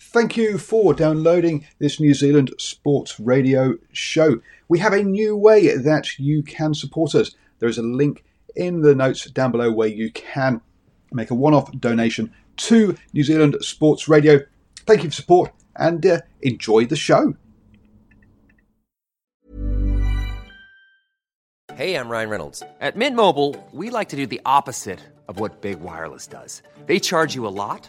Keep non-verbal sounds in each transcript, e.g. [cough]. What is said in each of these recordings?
Thank you for downloading this New Zealand Sports Radio show. We have a new way that you can support us. There is a link in the notes down below where you can make a one off donation to New Zealand Sports Radio. Thank you for support and uh, enjoy the show. Hey, I'm Ryan Reynolds. At Mint Mobile, we like to do the opposite of what Big Wireless does. They charge you a lot,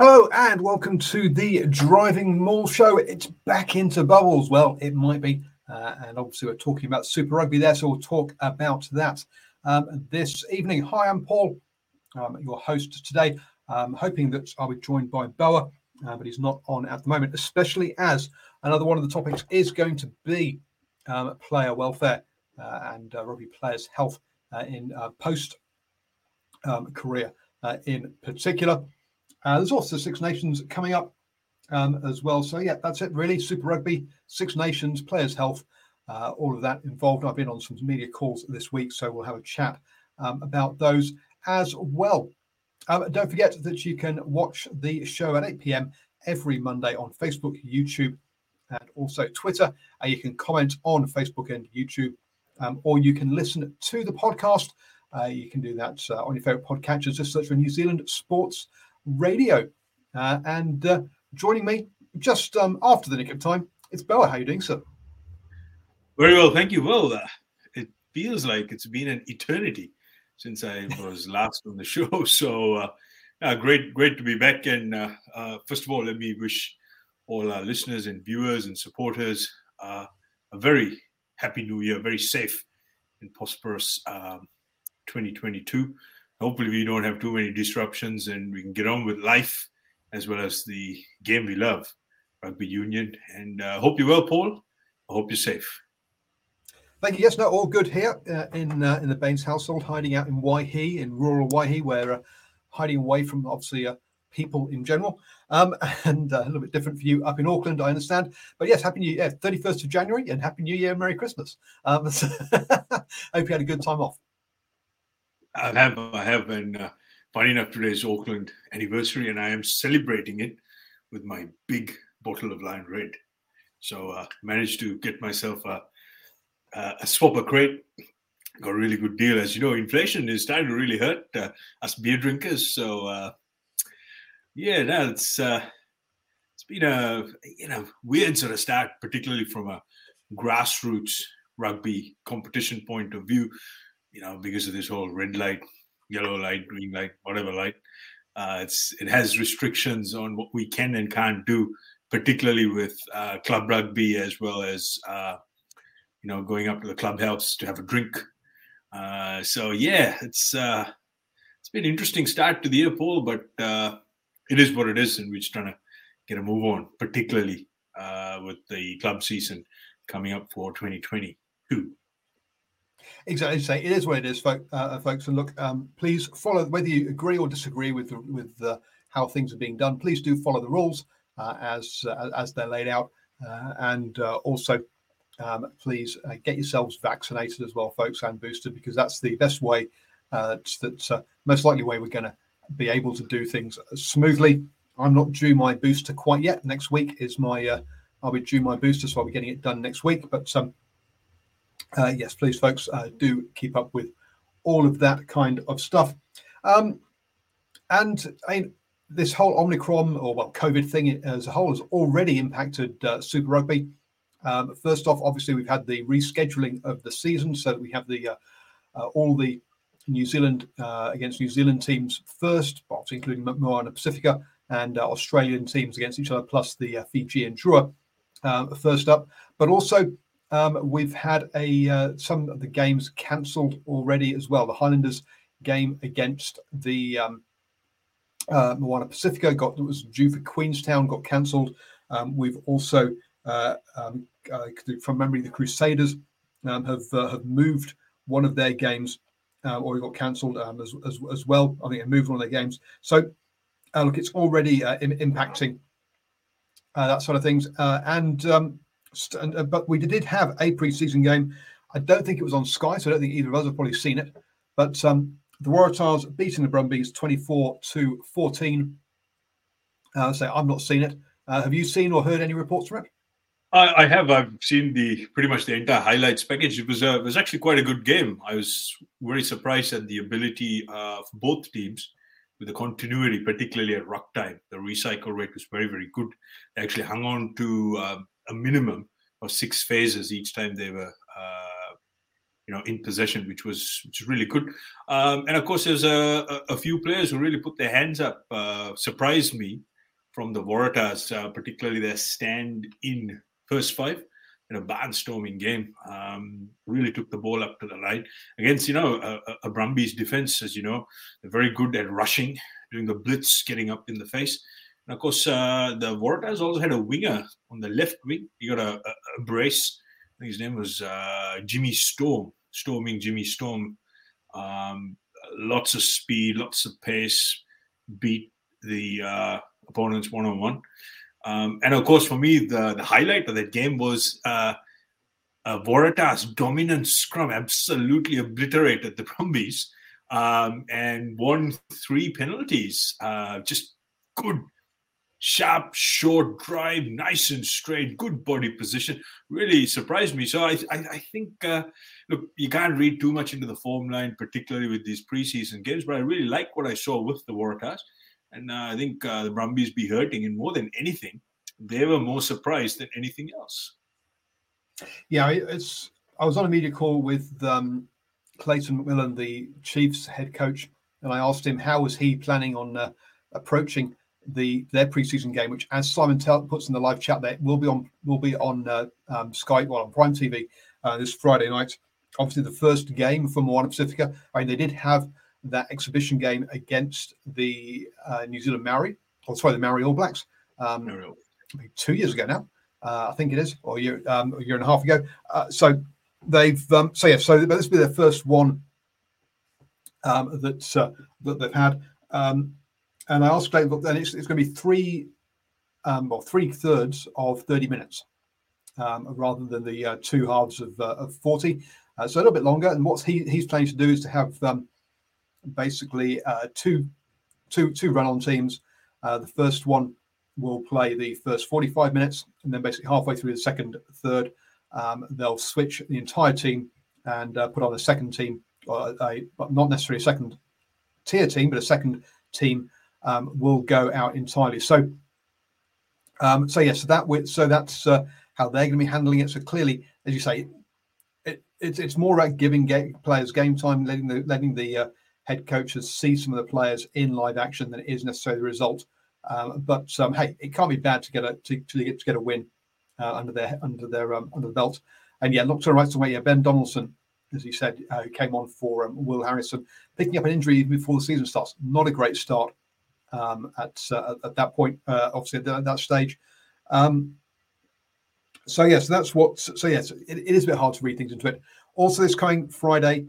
Hello and welcome to the Driving Maul Show. It's back into bubbles. Well, it might be. Uh, and obviously, we're talking about Super Rugby there, so we'll talk about that um, this evening. Hi, I'm Paul, um, your host today. Hoping that I'll be joined by Boa, uh, but he's not on at the moment, especially as another one of the topics is going to be um, player welfare uh, and uh, rugby players' health uh, in uh, post um, career in particular. Uh, there's also Six Nations coming up um, as well. So, yeah, that's it really. Super Rugby, Six Nations, Players' Health, uh, all of that involved. I've been on some media calls this week, so we'll have a chat um, about those as well. Um, don't forget that you can watch the show at 8 p.m. every Monday on Facebook, YouTube, and also Twitter. Uh, you can comment on Facebook and YouTube, um, or you can listen to the podcast. Uh, you can do that uh, on your favorite podcatchers. Just search for New Zealand Sports Radio. Uh, and uh, joining me just um, after the nick of time, it's Boa. How are you doing, sir? Very well, thank you. Well, uh, it feels like it's been an eternity since I [laughs] was last on the show. [laughs] So uh, great, great to be back. And uh, uh, first of all, let me wish all our listeners and viewers and supporters a very happy new year, very safe and prosperous um, 2022 hopefully we don't have too many disruptions and we can get on with life as well as the game we love, rugby union. And uh, hope you're well, Paul. I hope you're safe. Thank you. Yes, no, all good here uh, in uh, in the Baines household, hiding out in Waihi, in rural Waihi, where uh, hiding away from obviously uh, people in general, um, [laughs] and uh, a little bit different for you up in Auckland, I understand. But yes, happy New Year, thirty first of January, and happy New Year, Merry Christmas. Um, so [laughs] hope you had a good time off. I have, I have, and uh, funny enough, today is Auckland anniversary, and I am celebrating it with my big bottle of Lion Red. So uh, managed to get myself a, a swappa crate. Got a really good deal. As you know, inflation is starting to really hurt uh, us beer drinkers. So uh, yeah, no, it's uh, it's been a you know weird sort of start, particularly from a grassroots rugby competition point of view you know, because of this whole red light, yellow light, green light, whatever light. Uh, it's it has restrictions on what we can and can't do, particularly with uh, club rugby as well as uh, you know going up to the clubhouse to have a drink. Uh, so yeah, it's uh, it's been an interesting start to the year, Paul, but uh, it is what it is, and we're just trying to get a move on, particularly with the club season coming up for 2022. Exactly. Say it is what it is, folk, uh, folks. And look, um, please follow whether you agree or disagree with with how things are being done. Please do follow the rules uh, as uh, as they're laid out, uh, and uh, also um, please get yourselves vaccinated as well, folks, and boosted because that's the best way. that's most likely way we're going to be able to do things smoothly. I'm not due my booster quite yet. Next week is my I'll be due my booster, so I'll be getting it done next week. But um, uh, yes, please, folks, uh, do keep up with all of that kind of stuff. Um, and I mean, this whole Omicron or well COVID thing as a whole has already impacted uh, Super Rugby. Um, first off, obviously we've had the rescheduling of the season, so that we have the uh, uh, all the New Zealand uh, against New Zealand teams first, obviously including Moana and Pasifika and Australian teams against each other, plus the Fijian Drua first up. But also um, we've had a some of the games cancelled already as well. The Highlanders game against the um, uh, Moana Pasifika got was due for Queenstown, got cancelled. Um, we've also, uh, um, uh, from memory, the Crusaders um, have uh, have moved one of their games, uh, or got cancelled um, as, as, as well. I think they moved one of their games. So, uh, look, it's already Im- impacting that sort of things. and, st- but we did have a preseason game. I don't think it was on Sky, so I don't think either of us have probably seen it. But um, the Waratahs beating the Brumbies 24 to 14. Uh, so I've not seen it. Uh, have you seen or heard any reports from it? I, I, have. I've seen the pretty much the entire highlights package. It was a, it was actually quite a good game. I was very surprised at the ability of both teams with the continuity, particularly at ruck time. The recycle rate was very very good. They actually hung on to uh, a minimum of six phases each time they were uh, you know in possession, which was which was really good. Um, and of course, there's a, a, few players who really put their hands up, uh, surprised me from the Waratahs, uh, particularly their stand in first five in a barnstorming game. Um, really took the ball up to the line against you know a, a Brumbies defense, as you know, they're very good at rushing, doing the blitz, getting up in the face. And of course, uh, the Waratahs also had a winger on the left wing. You got a, a, a brace. his name was uh, Jimmy Storm, storming Jimmy Storm. Um, lots of speed, lots of pace, beat the uh, opponents one on one. And of course, for me, the, the highlight of that game was uh, uh, Waratah's dominant scrum absolutely obliterated the Brumbies um, and won three penalties. Uh, just good sharp, short drive, nice and straight, good body position. Really surprised me. So I, I, I think, uh, look, you can't read too much into the form line, particularly with these preseason games. But I really like what I saw with the Waratahs, and uh, I think uh, the Brumbies be hurting. And more than anything, they were more surprised than anything else. Yeah, it's. I was on a media call with um, Clayton McMillan, the Chiefs head coach, and I asked him how was he planning on uh, approaching the their preseason game, which as Simon Tell puts in the live chat, there will be on will be on uh, um, Skype, well on Prime TV uh, this Friday night. Obviously, the first game for Moana Pasifika. I mean, they did have that exhibition game against the uh, New Zealand Maori, or sorry, the Maori All Blacks, um, two years ago now. Uh, I think it is, or a year, um, a year and a half ago. Uh, so they've um, so yeah, so this will be their first one um, that uh, that they've had. Um, and I asked Dave, then it's, it's going to be three, um, well, three thirds of 30 minutes um, rather than the uh, two halves of, uh, of 40. Uh, so a little bit longer. And what he, he's planning to do is to have um, basically uh, two, two, two run on teams. Uh, the first one will play the first 45 minutes, and then basically halfway through the second third, um, they'll switch the entire team and uh, put on a second team, or a, not necessarily a second tier team, but a second team um, will go out entirely. So, um, so yes, yeah, so that so that's uh, how they're going to be handling it. So clearly, as you say, it, it's it's more about giving players game time, letting the letting the uh, head coaches see some of the players in live action than it is necessarily the result. Um, but um, hey, it can't be bad to get a to, to get to get a win uh, under their under their um, under the belt. And yeah, look to the right away. Yeah, Ben Donaldson, as he said, uh, came on for um, Will Harrison, picking up an injury even before the season starts. Not a great start um, at, uh, at that point, uh, obviously at that, stage. Um, so yes, yeah, so that's what. So yes, it, it is a bit hard to read things into it. Also, this coming Friday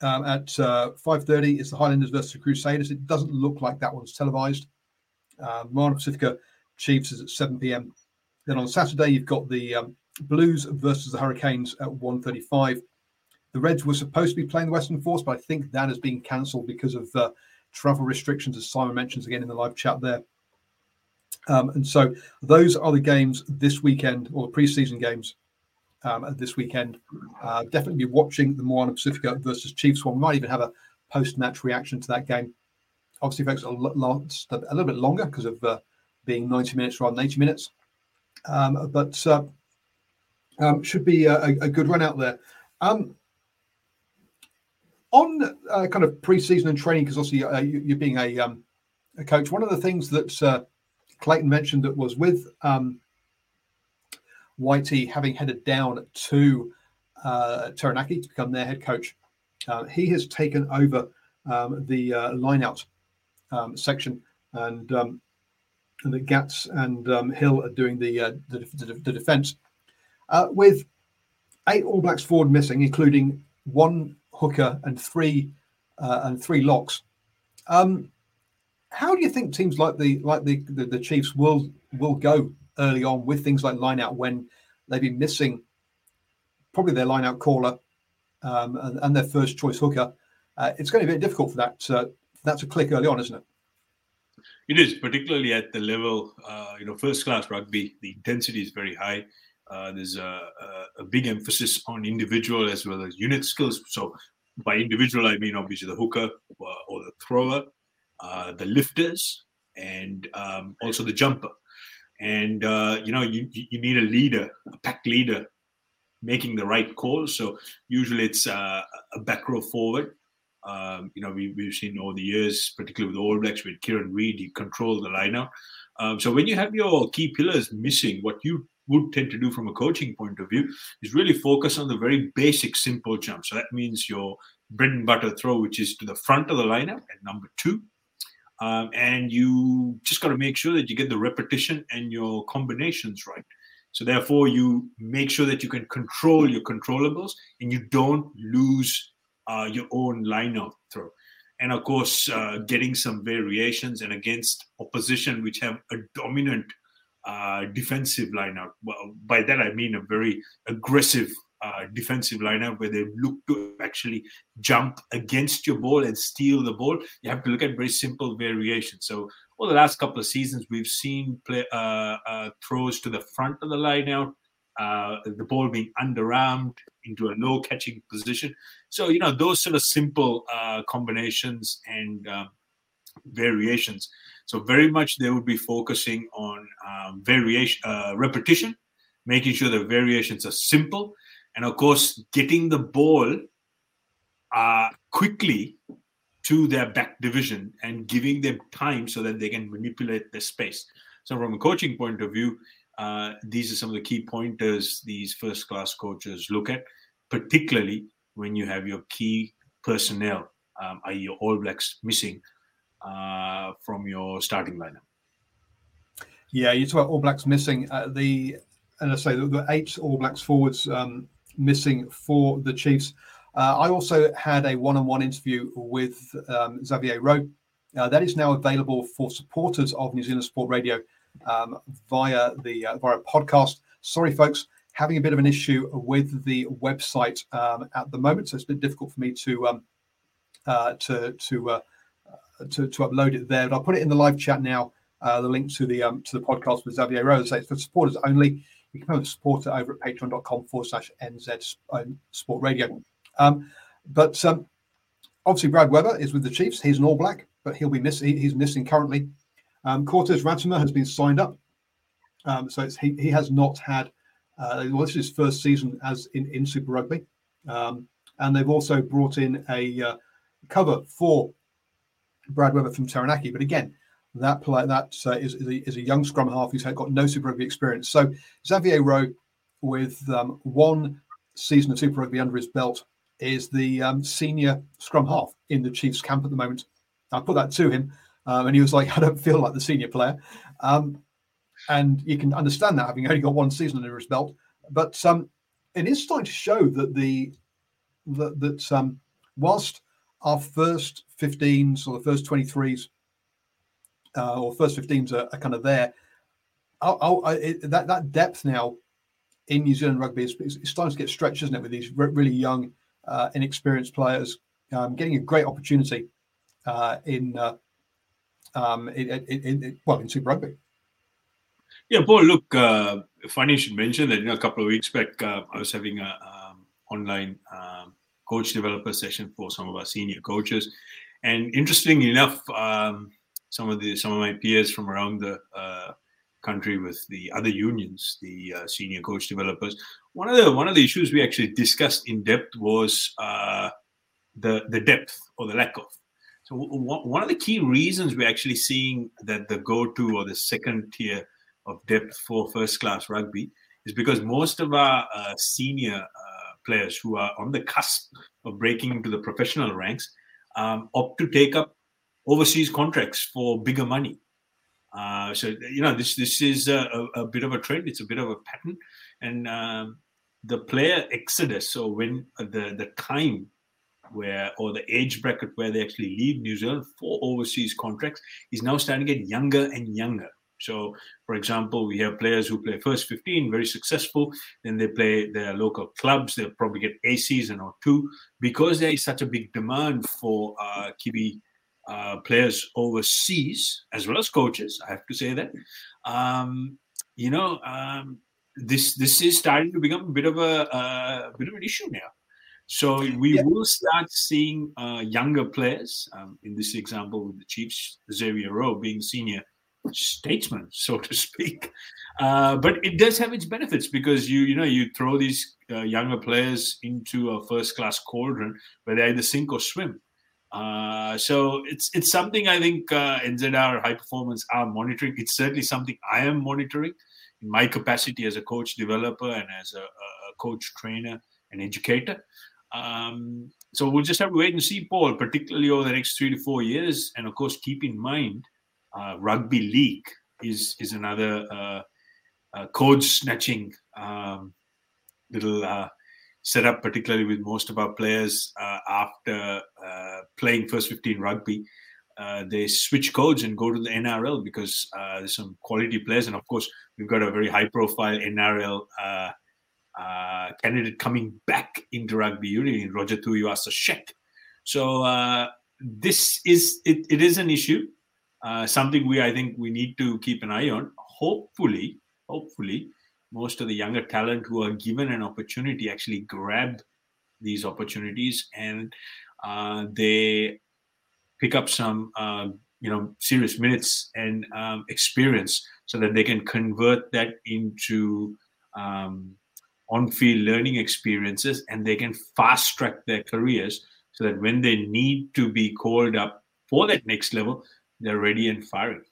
um, at uh, five thirty is the Highlanders versus the Crusaders. It doesn't look like that one's televised. Uh, Pasifika Chiefs is at seven pm. Then on Saturday you've got the um, Blues versus the Hurricanes at 1.35. The Reds were supposed to be playing the Western Force, but I think that has been cancelled because of uh, travel restrictions, as Simon mentions again in the live chat there. Um, and so those are the games this weekend, or the preseason games um, this weekend. Uh, definitely be watching the Moana Pasifika versus Chiefs one. We might even have a post match reaction to that game obviously, folks, a, last, a little bit longer because of uh, being 90 minutes rather than 80 minutes. Um, but uh, um, should be a, a, good run out there. Um, on uh, kind of pre-season and training, because obviously uh, you, are being a, um, a, coach, one of the things that uh, Clayton mentioned that was with um, Whitey having headed down to uh, Taranaki to become their head coach, uh, he has taken over um, the uh, line-out um, section, and um, and that Gats and um, Hill are doing the uh, the, the, the, defense uh, with eight All Blacks forward missing, including one hooker and three uh, and three locks. Um, how do you think teams like the like the, the, the Chiefs will will go early on with things like line out when they've been missing probably their line out caller um, and, and, their first choice hooker? Uh, it's going to be difficult for that uh, for that to click early on, isn't it? It is, particularly at the level, uh, you know, first class rugby. The intensity is very high. Uh, there's a, a, a, big emphasis on individual as well as unit skills. So, by individual, I mean obviously the hooker or, or the thrower, uh, the lifters, and um, also the jumper. And uh, you know, you you need a leader, a pack leader, making the right calls. So usually it's uh, a back row forward um, you know, we, we've seen over the years, particularly with All Blacks, with Kieran Read, he controlled the lineout. Um, so when you have your key pillars missing, what you would tend to do from a coaching point of view is really focus on the very basic, simple jump. So that means your bread and butter throw, which is to the front of the lineout at number two. Um, and you just got to make sure that you get the repetition and your combinations right. So therefore, you make sure that you can control your controllables and you don't lose uh, your own line of throw. And of course, uh, getting some variations and against opposition which have a dominant uh, defensive lineout. Well, by that I mean a very aggressive uh, defensive lineout where they look to actually jump against your ball and steal the ball. You have to look at very simple variations. So over the last couple of seasons, we've seen play, uh, uh, throws to the front of the lineout, uh, the ball being underarmed into a low catching position. So, you know, those sort of simple uh, combinations and variations. So, very much they would be focusing on um, variation, uh, repetition, making sure the variations are simple, and of course, getting the ball uh, quickly to their back division and giving them time so that they can manipulate the space. So, from a coaching point of view, uh, these are some of the key pointers these first class coaches look at, particularly when you have your key personnel, um, i.e., your All Blacks, missing uh, from your starting lineup. Yeah, you talk about All Blacks missing. Uh, the and I say the, eight All Blacks forwards um, missing for the Chiefs. Uh, I also had a one-on-one interview with um, Xavier Roe. Uh, that is now available for supporters of New Zealand Sport Radio um, via the uh, via podcast. Sorry, folks, having a bit of an issue with the website um, at the moment, so it's a bit difficult for me to um, uh, to to, uh, to, to upload it there. But I'll put it in the live chat now. Uh, the link to the um, to the podcast with Xavier Rose. So it's for supporters only. You can become a supporter over at patreon.com forward slash NZ Sport Radio. Um, but um, obviously, Brad Weber is with the Chiefs. He's an All Black, but he'll be missing. He's missing currently. Um, Cortez Ratima has been signed up, um, so he he has not had. Uh, well, this is his first season as in, in Super Rugby, um, and they've also brought in a uh, cover for Brad Weber from Taranaki. But again, that player that uh, is, is, a, is, a, young scrum half who's got no Super Rugby experience. So Xavier Roe, with um, one season of Super Rugby under his belt, is the um, senior scrum half in the Chiefs camp at the moment. I put that to him um, and he was like, [laughs] I don't feel like the senior player. Um, and you can understand that having only got one season under his belt. But um, it is starting to show that the that, that um, whilst our first 15s or the first 23s uh, or first 15s are, are kind of there, I'll, I'll, it, that that depth now in New Zealand rugby is, is starting to get stretched, isn't it? With these re- really young, uh, inexperienced players um, getting a great opportunity uh, in uh, um, in, in, in, well, in Super Rugby. Yeah, Paul, look, uh, funny you should mention that you know, a couple of weeks back, uh, I was having an um, online um, coach developer session for some of our senior coaches. And interestingly enough, um, some of the some of my peers from around the uh, country with the other unions, the uh, senior coach developers, one of the one of the issues we actually discussed in depth was uh, the the depth or the lack of. So one of the key reasons we're actually seeing that the go-to or the second tier of depth for first class rugby is because most of our uh, senior uh, players who are on the cusp of breaking into the professional ranks um, opt to take up overseas contracts for bigger money. Uh, so you know this this is a, a, bit of a trend. It's a bit of a pattern, and um, the player exodus. So when the the time where or the age bracket where they actually leave New Zealand for overseas contracts is now starting to get younger and younger. So, for example, we have players who play first 15, very successful. Then they play their local clubs. They'll probably get a season or two because there is such a big demand for uh, Kiwi uh, players overseas, as well as coaches. I have to say that. Um, you know, um, this this is starting to become a bit of a, bit of an issue now. So we yeah. will start seeing uh, younger players. Um, in this example, with the Chiefs, Xavier Roe being senior statesman, so to speak. Uh, but it does have its benefits because you you know you throw these uh, younger players into a first class cauldron where they either sink or swim. Uh, so it's it's something I think uh, NZR High Performance are monitoring. It's certainly something I am monitoring in my capacity as a coach developer and as a, a coach trainer and educator. Um, so we'll just have to wait and see, Paul, particularly over the next three to four years. And of course, keep in mind, uh, rugby league is is another uh, uh, code snatching um, little uh, setup, particularly with most of our players uh, after uh, playing first 15 rugby. they switch codes and go to the NRL because there's some quality players, and of course, we've got a very high-profile NRL candidate coming back into rugby union, Roger Tuivasa-Sheck. So this is it, it is an issue, uh, something we I think we need to keep an eye on. Hopefully, hopefully, most of the younger talent who are given an opportunity actually grab these opportunities and uh, they pick up some uh, you know serious minutes and um, experience so that they can convert that into um, on-field learning experiences and they can fast track their careers so that when they need to be called up for that next level they're ready and firing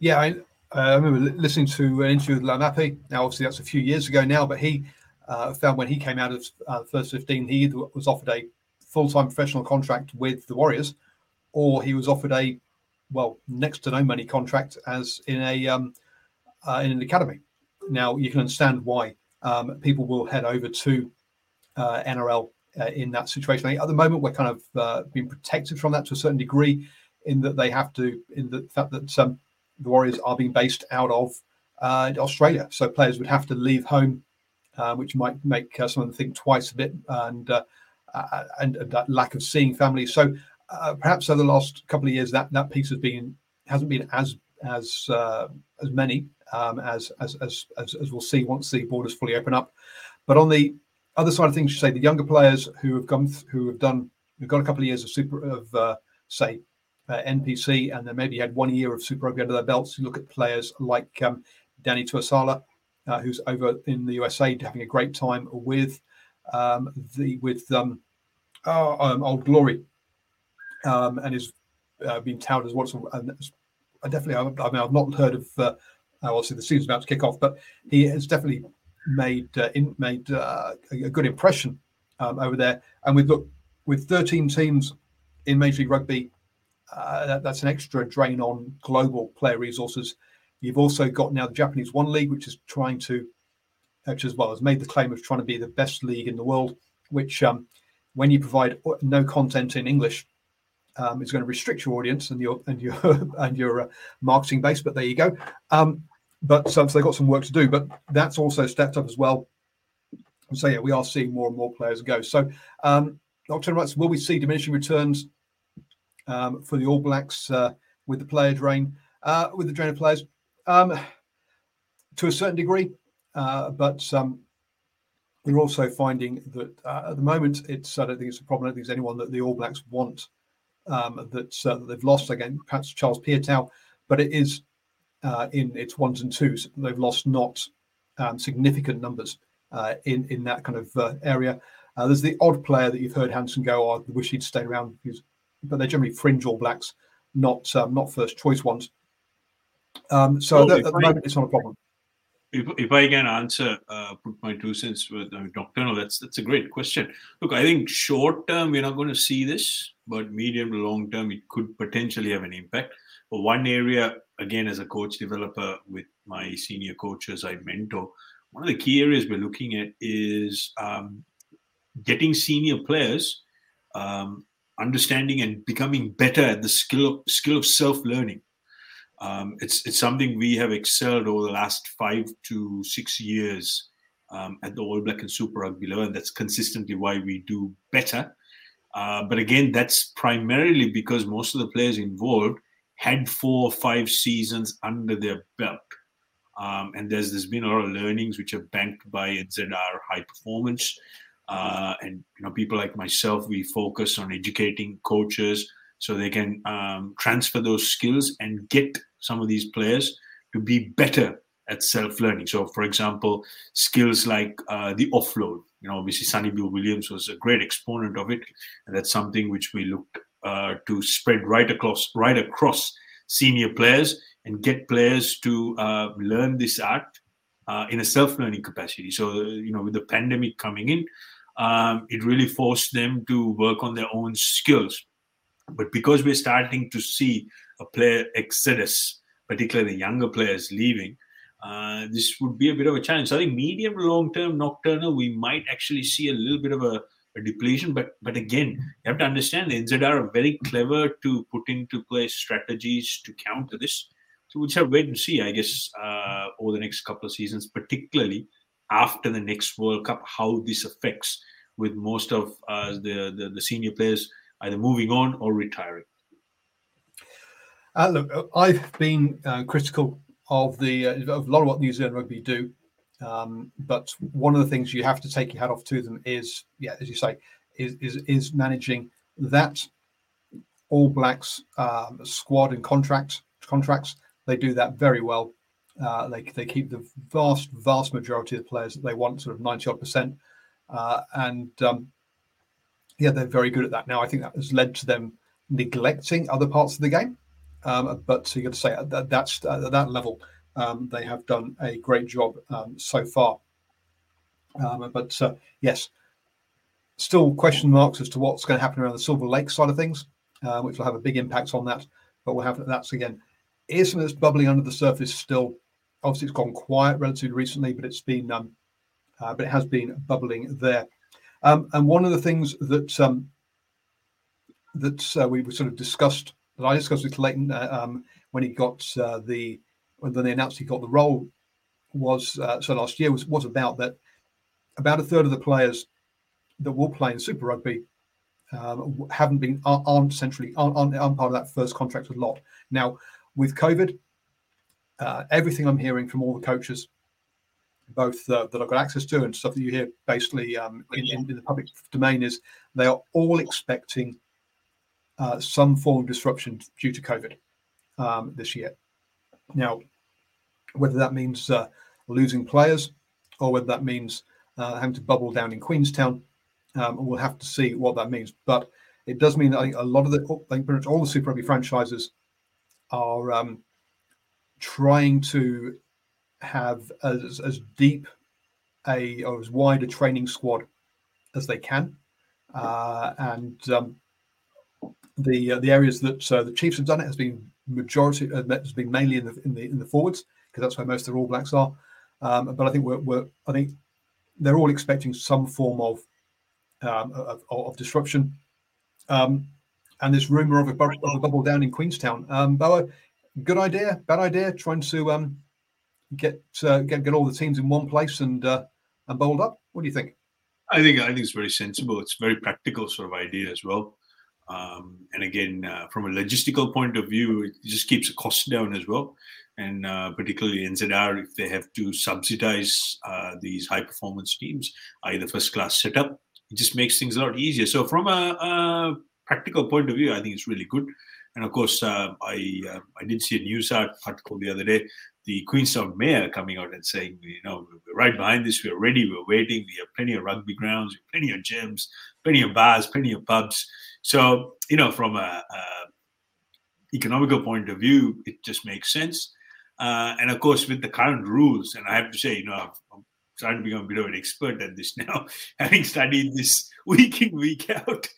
yeah i, uh, I remember listening to an interview with Laumape. Now, obviously, that's a few years ago now, but he uh, found when he came out of uh, first 15, he was offered a full time professional contract with the Warriors, or he was offered a, well, next to no money contract as in a um, uh, in an academy. Now, you can understand why um, people will head over to uh, NRL uh, in that situation. At the moment, we're kind of uh, being protected from that to a certain degree, in that they have to, in the fact that um, the Warriors are being based out of uh, Australia, so players would have to leave home, uh, which might make uh, some of them think twice a bit, and and, and, that lack of seeing family. So perhaps over the last couple of years, that that piece has been hasn't been as as as many um, as, as, as, as, as we'll see once the borders fully open up. But on the other side of things, you say the younger players who have come, who have done, who've got a couple of years of super, of uh, say uh, NPC, and then maybe had one year of Super Rugby under their belts. You look at players like um, Danny Tuasala, uh, who's over in the USA having a great time with um, the with um, oh, um, Old Glory, um, and is uh, being touted as what's. And I definitely, I, I mean, I've not heard of uh, uh, obviously, the season's about to kick off, but he has definitely made uh, in, made uh, a, good impression um, over there. And with look with 13 teams in Major League Rugby, uh, that, that's an extra drain on global player resources. You've also got now the Japanese One League, which is trying to, which as well has made the claim of trying to be the best league in the world. Which, um, when you provide no content in English, um, is going to restrict your audience and your and your [laughs] and your uh, marketing base. But there you go. Um, but so, so they've got some work to do. But that's also stepped up as well. So yeah, we are seeing more and more players go. So um, Dr. Wrights, will we see diminishing returns um, for the All Blacks uh, with the player drain, uh, with the drain of players? Um, to a certain degree, uh, but um, we're also finding that uh, at the moment, it's I don't think it's a problem. I don't think there's anyone that the All Blacks want um, that, uh, they've lost again. Perhaps Charles Piutau, but it is uh, in its ones and twos. They've lost not um, significant numbers in in that kind of area. There's the odd player that you've heard Hansen go, oh, I wish he'd stayed around, but they're generally fringe All Blacks, not um, not first choice ones. Um, so well, at, the moment, it's not a problem. If, if I can answer, uh, put my two cents with uh, No, that's that's a great question. Look, I think short term we're not going to see this, but medium to long term it could potentially have an impact. But one area, again, as a coach developer with my senior coaches I mentor, one of the key areas we're looking at is um, getting senior players um, understanding and becoming better at the skill of, skill of self learning. Um, it's it's something we have excelled over the last five to six years um, at the All Black and Super Rugby level, and that's consistently why we do better. Uh, but again, that's primarily because most of the players involved had four or five seasons under their belt. Um, and there's there's been a lot of learnings which are banked by NZR high performance. Uh, and you know, people like myself, we focus on educating coaches so they can um, transfer those skills and get some of these players to be better at self-learning. So, for example, skills like uh, the offload. You know, obviously, Sonny Bill Williams was a great exponent of it, and that's something which we looked uh, to spread right across right across senior players and get players to uh, learn this art uh, in a self-learning capacity. So, you know, with the pandemic coming in, um, it really forced them to work on their own skills. But because we're starting to see a player exodus, particularly the younger players leaving, uh, this would be a bit of a challenge. So I think medium to long term nocturnal, we might actually see a little bit of a, a, depletion. But but again, you have to understand the NZR are very clever to put into place strategies to counter this. So we'll just have to wait and see, I guess, uh, over the next couple of seasons, particularly after the next World Cup, how this affects with most of uh, the, the, the senior players either moving on or retiring. Uh, look, uh, I've been uh, critical of the uh, of a lot of what New Zealand rugby do, um, but one of the things you have to take your hat off to them is, yeah, as you say, is is, is managing that All Blacks um, squad and contract contracts. They do that very well. Uh, they, they keep the vast, vast majority of the players that they want, sort of 90 odd percent. Uh, and um, yeah, they're very good at that. Now, I think that has led to them neglecting other parts of the game. Um, but you got to say at that, that's, at that level, um, they have done a great job um, so far. Um, but uh, yes, still question marks as to what's going to happen around the Silver Lake side of things, uh, which will have a big impact on that. But we'll have that's again, is something that's bubbling under the surface still obviously it's gone quiet relatively recently, but it's been um, uh, but it has been bubbling there. Um, and one of the things that um, that uh, we sort of discussed that I discussed with Clayton uh, um, when he got uh, the when they announced he got the role was uh, so last year was was about that about a third of the players that will play in Super Rugby um, haven't been aren't essentially aren't, aren't part of that first contract contracted lot. Now with COVID, uh, everything I'm hearing from all the coaches, both uh, that I've got access to and stuff that you hear basically um, in, in, in, the public domain, is they are all expecting uh, some form of disruption due to COVID um, this year. Now, whether that means uh, losing players or whether that means uh, having to bubble down in Queenstown, um, we'll have to see what that means. But it does mean that I think a lot of the, I think pretty much all the Super Rugby franchises are um, trying to have as, as deep a or as wide a training squad as they can, uh, and um, the uh, the areas that uh, the Chiefs have done it has been majority uh, has been mainly in the in the in the forwards because that's where most of the All Blacks are. Um, but I think we're, we're, I think they're all expecting some form of um, of, of, disruption. Um, and this rumor of a, of a, bubble down in Queenstown. Um, Boa, good idea, bad idea, trying to um, get uh, get get all the teams in one place and uh, and bowled up. What do you think? I think I think it's very sensible. It's very practical sort of idea as well. Um, and again, uh, from a logistical point of view, it just keeps the cost down as well. And uh, particularly NZR, if they have to subsidize uh, these high performance teams, either first class setup, it just makes things a lot easier. So from a, a practical point of view, I think it's really good. And of course, uh, I uh, I did see a news article the other day, the Queenstown mayor coming out and saying, you know, we're right behind this, we're ready, we're waiting, we have plenty of rugby grounds, plenty of gyms, plenty of bars, plenty of pubs. So, you know, from a, a economical point of view, it just makes sense. Uh, and of course, with the current rules, and I have to say, you know, I'm starting to become a bit of an expert at this now, [laughs] having studied this [laughs] week in, week out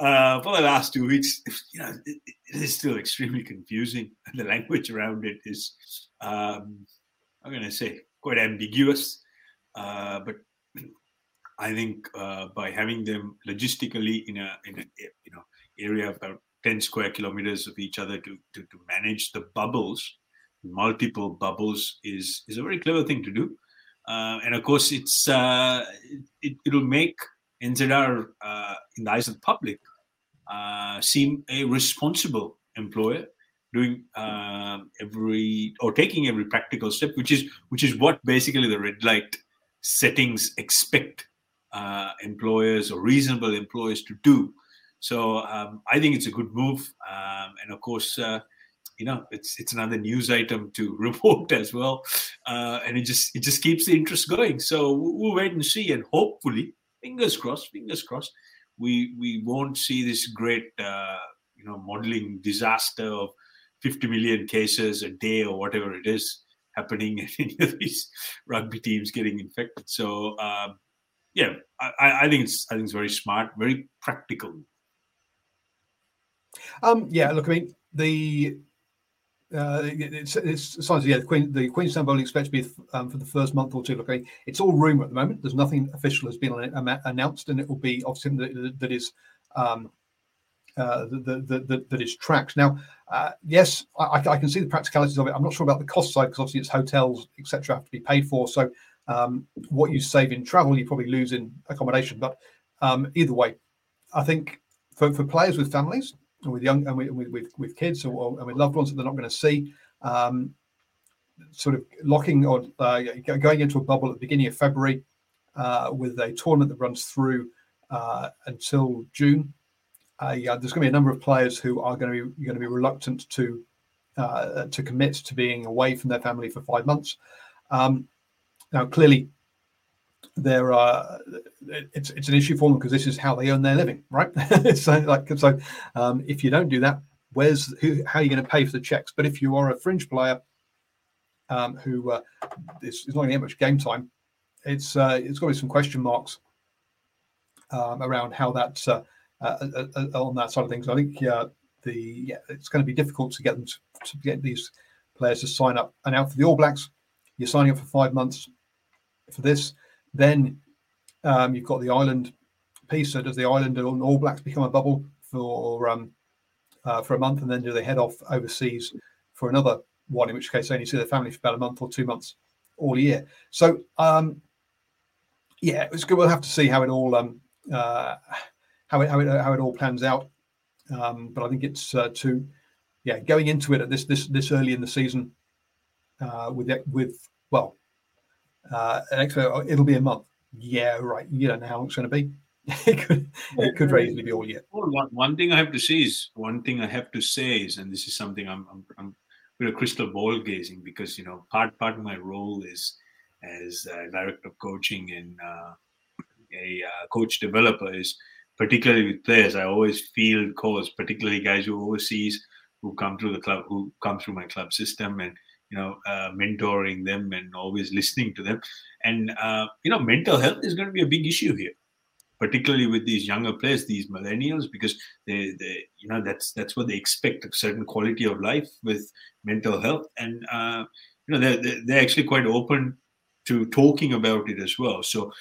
uh, for the last two weeks. You know, it, it is still extremely confusing, [laughs] the language around it is, um, I'm going to say, quite ambiguous. Uh, but [clears throat] I think uh, by having them logistically in a in a you know area of about 10 square kilometers of each other to, to, to manage the bubbles, multiple bubbles is, is a very clever thing to do. Uh, and of course, it's uh, it, will make NZR, uh, in the eyes of the public, uh, seem a responsible employer doing uh, every or taking every practical step, which is which is what basically the red light settings expect uh, employers or reasonable employers to do. So um, I think it's a good move, um, and of course, uh, you know, it's it's another news item to [laughs] report as well, uh, and it just it just keeps the interest going. So we'll wait and see, and hopefully, fingers crossed, fingers crossed, we we won't see this great uh, you know modeling disaster of 50 million cases a day or whatever it is happening [laughs] in any of these rugby teams getting infected. So. Um, yeah, I, I think it's I think it's very smart, very practical. Um, yeah, look, I mean, the uh, it's, it's signs yeah, the, Queen, the Queenstown expects to be um, for the first month or two. Look, I it's all rumor at the moment. There's nothing official has been announced, and it will be obviously that, that is um, uh, that, that is tracked. Now, uh, yes, I, I, can see the practicalities of it. I'm not sure about the cost side because obviously it's hotels, etc., have to be paid for. So, um, what you save in travel, you probably lose in accommodation. But um, either way, I think for, for players with families, with young and with, with, with kids or, and with loved ones that they're not going to see. Um, sort of locking or uh, going into a bubble at the beginning of February uh, with a tournament that runs through uh, until June. Uh, yeah, there's going to be a number of players who are going to be going to be reluctant to uh, to commit to being away from their family for five months. Um, now, clearly, there are it's it's an issue for them because this is how they earn their living, right? [laughs] so like so, um, if you don't do that, where's who? How are you going to pay for the checks? But if you are a fringe player um, who uh, is, is not going to get much game time, it's uh, it's got to be some question marks um, around how that's uh, uh, uh, uh, on that side of things. I think the yeah, it's going to be difficult to get them to, to get these players to sign up. And out for the All Blacks, you're signing up for five months for this then um, you've got the island piece. So does the island and All Blacks become a bubble for um, uh, for a month, and then do they head off overseas for another one? In which case, they only see their family for about a month or two months all year. So um, yeah, it's good. We'll have to see how it all um, uh, how it how it how it all plans out. Um, but I think it's uh, to yeah going into it at this this this early in the season uh, with with well uh, expo, oh, it'll be a month. Yeah, right. You don't know how long it's going to be. [laughs] it could it could easily be all year. One, one thing I have to say is one thing I have to say is, and this is something I'm I'm, I'm with a crystal ball gazing because you know part part of my role is as a director of coaching and uh, a uh, coach developer is particularly with players. I always field calls, particularly guys who overseas who come through the club, who come through my club system, and you know, uh, mentoring them and always listening to them. And, uh, you know, mental health is going to be a big issue here, particularly with these younger players, these millennials, because they, they you know, that's that's what they expect a certain quality of life with mental health. And, uh, you know, they're, they're actually quite open to talking about it as well. So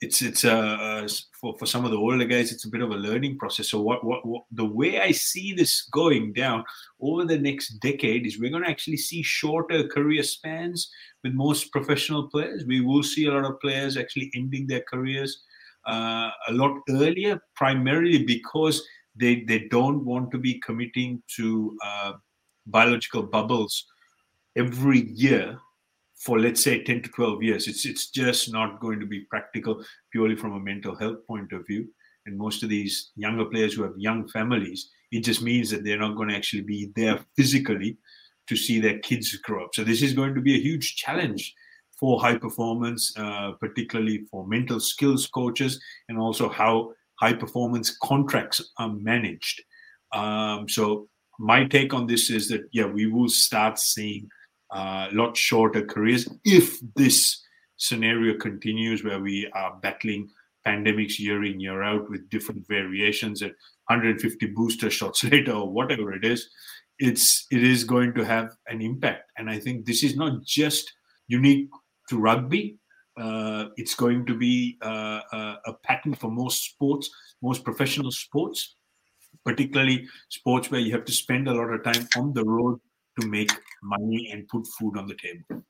it's it's uh, for for some of the older guys, it's a bit of a learning process. So what, what what the way I see this going down over the next decade is we're going to actually see shorter career spans with most professional players. We will see a lot of players actually ending their careers uh, a lot earlier, primarily because they they don't want to be committing to uh, biological bubbles every year for let's say 10 to 12 years it's it's just not going to be practical purely from a mental health point of view and most of these younger players who have young families, it just means that they're not going to actually be there physically to see their kids grow up. So this is going to be a huge challenge for high performance, uh, particularly for mental skills coaches, and also how high performance contracts are managed. Um, so my take on this is that yeah, we will start seeing a uh, lot shorter careers if this scenario continues where we are battling pandemics year in year out with different variations at 150 booster shots [laughs] later or whatever it is it's it is going to have an impact. And i think this is not just unique to rugby. Uh, it's going to be uh, a, a pattern for most sports most professional sports particularly sports where you have to spend a lot of time on the road to make money and put food on the table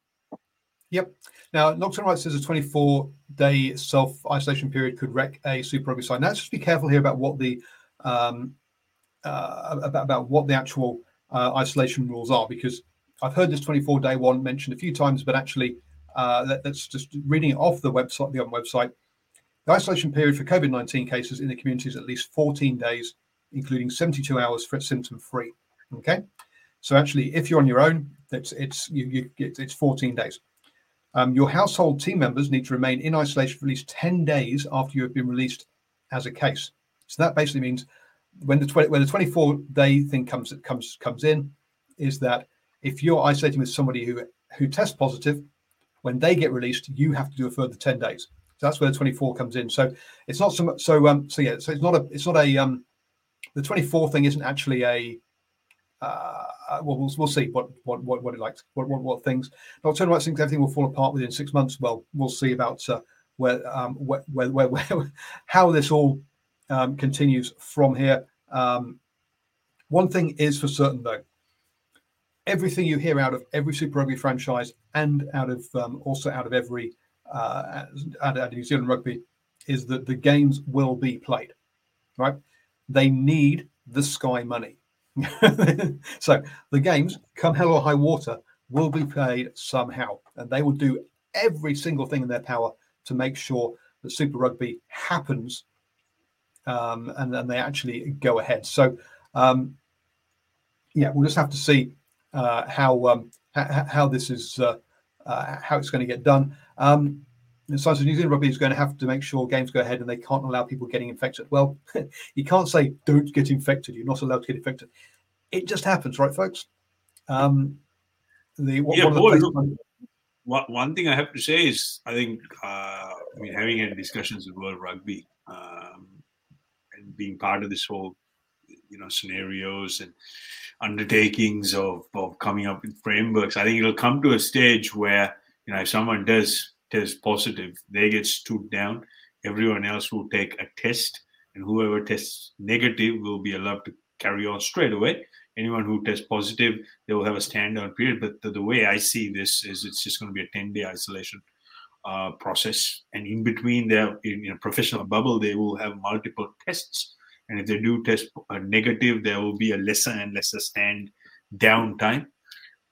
Yep. Now, Nocturne Right says a 24 day self isolation period could wreck a Super Rugby side. Now, let's just be careful here about what the um, uh, about, about what the actual uh, isolation rules are because I've heard this 24 day one mentioned a few times, but actually, uh, let, us just reading it off the website, the on website. The isolation period for COVID 19 cases in the community is at least 14 days, including 72 hours for symptom free. Okay. So actually, if you're on your own, it's it's you, you it's 14 days. Um, your household team members need to remain in isolation for at least 10 days after you have been released as a case. So that basically means when the 20, when the 24 day thing comes comes comes in, is that if you're isolating with somebody who who tests positive, when they get released, you have to do a further 10 days. So that's where the 24 comes in. So it's not so much so um so yeah, so it's not a it's not a um the 24 thing isn't actually a uh, well, we'll, see what what what, what it likes, what, what what things. Nocturnal Rights thinks everything will fall apart within six months. Well, we'll see about uh, where, um, where, where, where, where, [laughs] how this all um, continues from here. Um, one thing is for certain, though, everything you hear out of every Super Rugby franchise and out of um, also out of every uh, out of New Zealand Rugby is that the games will be played. Right? They need the Sky money. [laughs] so the games, come hell or high water, will be played somehow, and they will do every single thing in their power to make sure that Super Rugby happens, um, and then they actually go ahead. So, um, yeah, we'll just have to see uh, how, um, how, this is uh, uh, how it's going to get done. Um, the Science of New Zealand Rugby is going to have to make sure games go ahead and they can't allow people getting infected. Well, [laughs] you can't say don't get infected. You're not allowed to get infected. It just happens, right, folks? Um, the, yeah, one, one thing I have to say is I think uh, I mean having had discussions with World Rugby um, and being part of this whole you know scenarios and undertakings of, of coming up with frameworks. I think it'll come to a stage where you know if someone does test positive, they get stood down. Everyone else will take a test, and whoever tests negative will be allowed to carry on straight away. Anyone who tests positive, they will have a stand down period. But the, the, way I see this is it's just going to be a 10 day isolation uh, process. And in between, there in, in, a professional bubble, they will have multiple tests. And if they do test uh, negative, there will be a lesser and lesser stand down time.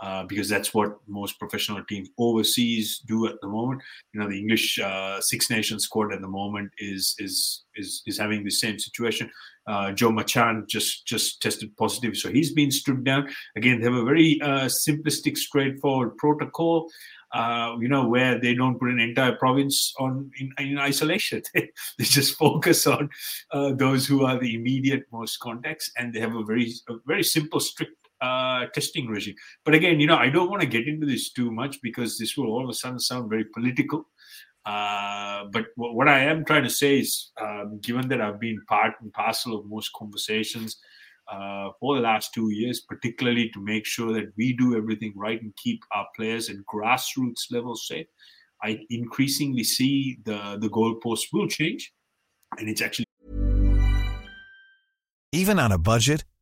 Uh, because that's what most professional teams overseas do at the moment. You know, the English uh, Six Nations squad at the moment is is is is having the same situation. Uh, Joe Marchant just just tested positive, so he's been stood down. Again, they have a very uh, simplistic, straightforward protocol. Uh, you know, where they don't put an entire province on in, in isolation. [laughs] they just focus on those who are the immediate most contacts, and they have a very a very simple, strict uh, testing regime. But again, you know, I don't want to get into this too much because this will all of a sudden sound very political. Uh, but w- what I am trying to say is, um, given that I've been part and parcel of most conversations uh, for the last two years, particularly to make sure that we do everything right and keep our players at grassroots level safe, I increasingly see the the goalposts will change, and it's actually even on a budget.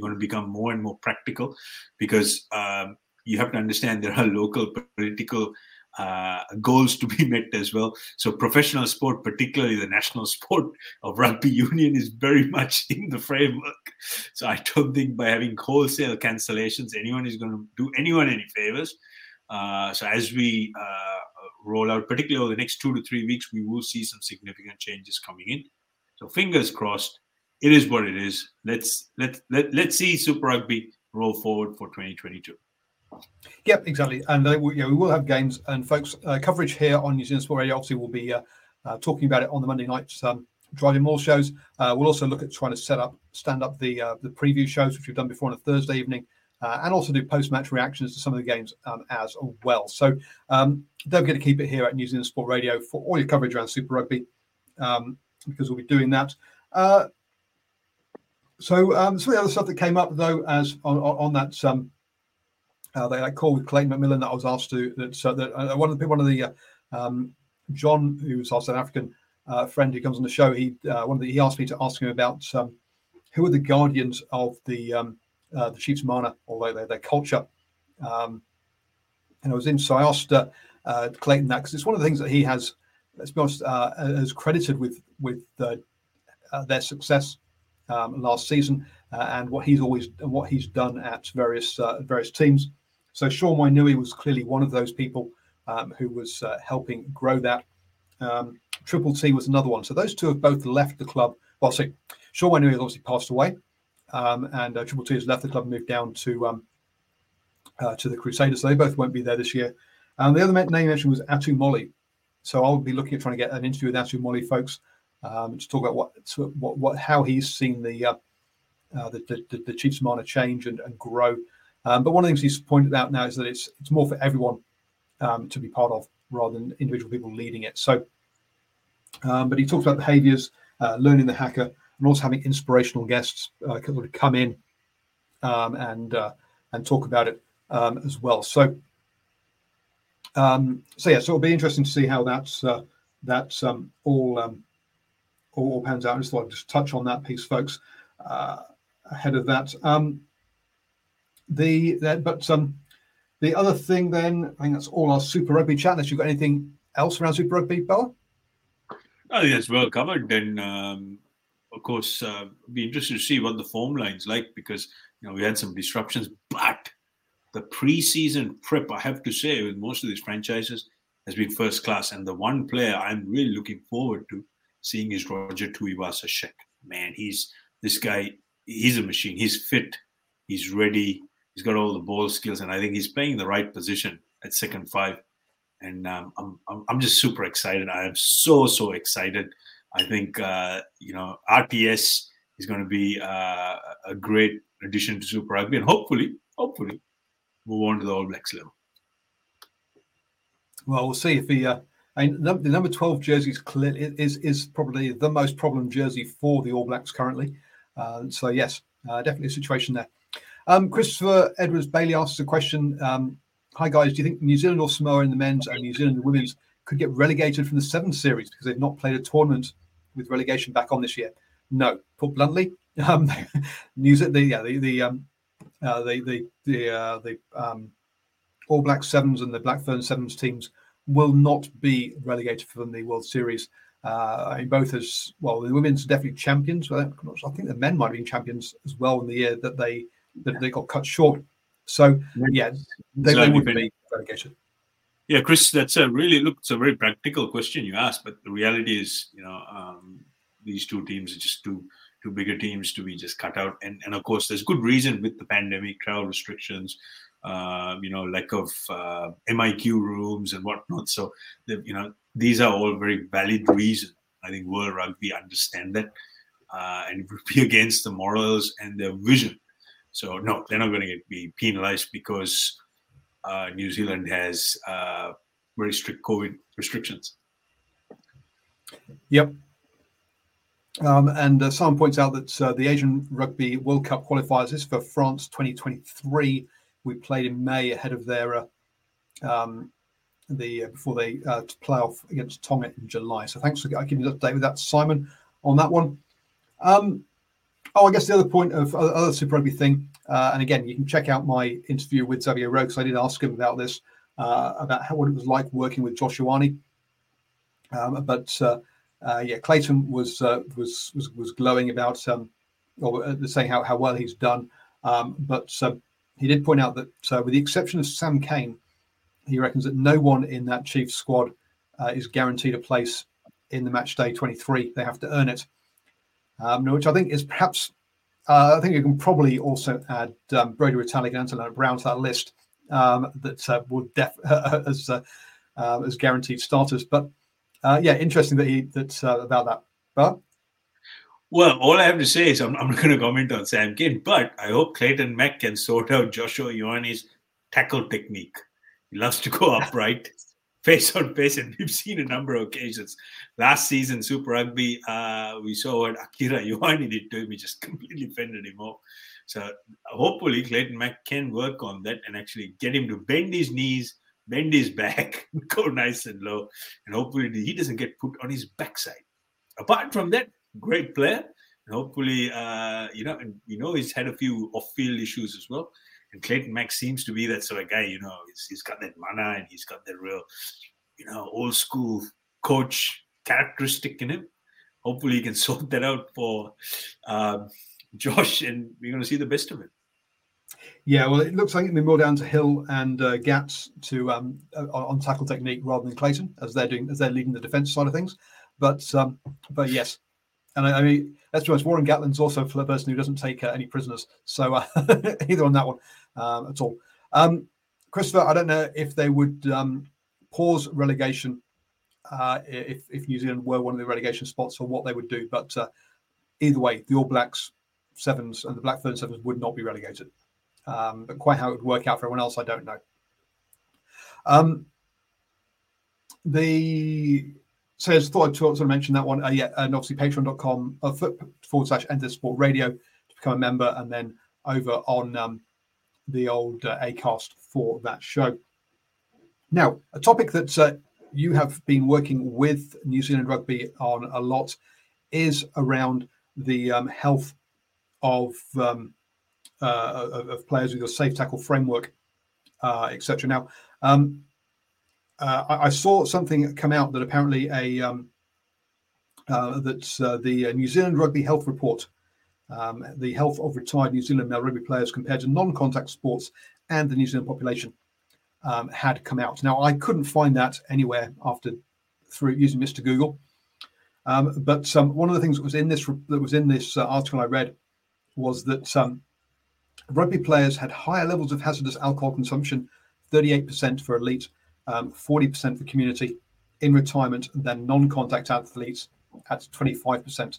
Going to become more and more practical because um, you have to understand there are local political uh, goals to be met as well. So professional sport, particularly the national [laughs] sport of rugby union, is very much in the framework. So I don't think by having wholesale cancellations, anyone is going to do anyone any favors. Uh, so as we uh, roll out, particularly over the next two to three weeks, we will see some significant changes coming in. So fingers crossed. It is what it is. Let's let let let's see Super Rugby roll forward for 2022. Yep, exactly. And uh, we, yeah, we will have games and folks uh, coverage here on New Zealand Sport Radio. Obviously, we'll be uh, uh talking about it on the Monday night um, Driving Maul shows. Uh, we'll also look at trying to set up, stand up the uh, the preview shows, which we've done before on a Thursday evening, and also do post match reactions to some of the games um, as well. So um, don't forget to keep it here at New Zealand Sport Radio for all your coverage around Super Rugby, um, because we'll be doing that. So um, some of the other stuff that came up though, as on, on that um, uh, they like call with Clayton McMillan that I was asked to. That, uh, that uh, one of the people one of the uh, um, John, who's our South African uh, friend who comes on the show, he uh, one of the, he asked me to ask him about um, who are the guardians of the um, the Chiefs Mana, although their, their culture. Um, and I was in, so I asked Clayton that because it's one of the things that he has, let's be honest, has credited with with their success um, last season and what he's always what he's done at various various teams. So Sean Wainui was clearly one of those people um, who was uh, helping grow that. Um, Triple T was another one. So those two have both left the club. Well, see, Sean Wainui has obviously passed away, um, and uh, Triple T has left the club and moved down to um, uh, to the Crusaders. So they both won't be there this year. And the other name mentioned was Atu Moli. So I'll be looking at trying to get an interview with Atu Moli, folks, um, to talk about what, what, what, how he's seen the uh, uh, the, the, the Chiefs Mana change and, and grow um, but one of the things he's pointed out now is that it's it's more for everyone um, to be part of rather than individual people leading it. So, um, but he talks about behaviors, uh, learning the haka, and also having inspirational guests uh, come in um, and uh, and talk about it um, as well. So, so yeah, so it'll be interesting to see how that's uh, that's all, all pans out. I just thought I'd just touch on that piece, folks. Uh, ahead of that. Um, the that, but um, the other thing then, I think that's all our Super Rugby chat. Unless you've got anything else around Super Rugby, Bella? I think that's well covered. Then, um, of course, uh, be interested to see what the form lines like because you know we had some disruptions, but the preseason prep, I have to say, with most of these franchises, has been first class. And the one player I'm really looking forward to seeing is Roger Tuivasa-Sheck. Man, he's this guy. He's a machine. He's fit. He's ready. He's got all the ball skills, and I think he's playing the right position at second five. And um, I'm, I'm, I'm just super excited. I am so so excited. I think uh, you know RTS is going to be uh, a great addition to Super Rugby, and hopefully, hopefully, move on to the All Blacks level. Well, we'll see if he. Uh, I mean, the number twelve jersey is, clear, is is probably the most problem jersey for the All Blacks currently. Uh, so yes, uh, definitely a situation there. Um, Christopher Edwards Bailey asks a question. Um, Hi guys, do you think New Zealand or Samoa in the men's and New Zealand in the women's could get relegated from the seventh series because they've not played a tournament with relegation back on this year? No, put bluntly, [laughs] um, New Zealand, the yeah, the the um, uh, the the the, uh, the um, All Black Sevens and the Black Fern Sevens teams will not be relegated from the World Series. Uh, I mean, both as well, the women's definitely champions. I think the men might have been champions as well in the year that they that they got cut short. So yeah, they, they would be relegation. Yeah, Chris, that's a really look. It's a very practical question you asked, but the reality is, you know, um, these two teams are just too two bigger teams to be just cut out, and and of course, there's good reason with the pandemic, travel restrictions, uh, you know, lack of uh, MIQ rooms and whatnot. So, the, you know, these are all very valid reasons. I think World Rugby understand that, uh, and it [laughs] would be against the morals and their vision. So, no, they're not going to be penalized because uh, New Zealand has uh, very strict COVID restrictions. Yep. Um, and uh, Simon points out that uh, the Asian Rugby World Cup qualifiers is for France 2023. We played in May ahead of their uh, um, the uh, before they uh, play off against Tonga in July. So thanks for giving an update with that, Simon, on that one. Um, oh, I guess the other point of other Super Rugby thing, uh, and again, you can check out my interview with Xavier because I did ask him about this, about how what it was like working with Josh Ioane. Um, but uh, yeah, Clayton was uh, was was was glowing about um, or uh, saying how, how well he's done. Um, but uh, he did point out that, uh, with the exception of Sam Cane, he reckons that no one in that Chiefs squad uh, is guaranteed a place in the match day 23. They have to earn it, um, which I think is perhaps. I think you can probably also add um, Brodie Retallick and Anton Brown to that list um, that would def- [laughs] as as guaranteed starters. But uh, yeah, interesting that he that's uh, about that. But well, all I have to say is I'm, I'm not going to comment on Sam Cane, but I hope Clayton Mack can sort out Joshua Ioane's tackle technique. He loves to go [laughs] upright, face on face, and we've seen a number of occasions. Last season, Super Rugby, uh, we saw what Akira Ioane did to him. He just [laughs] completely fended him off. So hopefully Clayton Mack can work on that and actually get him to bend his knees bend his back, [laughs] go nice and low, and hopefully he doesn't get put on his backside. Apart from that, great player. And hopefully, uh, you know, and you know he's had a few off-field issues as well. And Clayton Mack seems to be that sort of guy. You know, he's, he's got that mana and he's got that real, you know, old school coach characteristic in him. Hopefully, he can [laughs] sort that out for um, Josh, and we're going to see the best of it. Yeah, well, it looks like it'll be more down to Hill and uh, Gats to um, uh, on tackle technique rather than Clayton as they're doing as they're leading the defence side of things. But um, but yes, and I, I mean be honest, Warren Gatland's also a person who doesn't take uh, any prisoners. So uh, [laughs] either on that one um, at all. Um, Christopher, I don't know if they would um, pause relegation uh, if if New Zealand were one of the relegation spots or what they would do. But uh, either way, the All Blacks sevens and the Black Fern sevens would not be relegated. Um, but quite how it would work out for everyone else, I don't know. Um, the so I just thought I'd sort of mention that one. Uh, yeah, and obviously patreon.com uh, forward slash enter sport radio to become a member, and then over on um, the old uh, Acast for that show. Now, a topic that uh, you have been working with New Zealand Rugby on a lot is around the um, health of um, uh, of, players with your safe tackle framework, uh, etc. Now, um, uh, I, I, saw something come out that apparently a um, uh, that's uh, the New Zealand Rugby Health Report, um, the health of retired New Zealand male rugby players compared to non-contact sports and the New Zealand population um, had come out. Now, I couldn't find that anywhere after through using Mr. Google. Um, but um, one of the things that was in this that was in this uh, article I read was that um, Rugby players had higher levels of hazardous alcohol consumption, 38% for elite, um, 40% for community in retirement than non-contact athletes at 25%.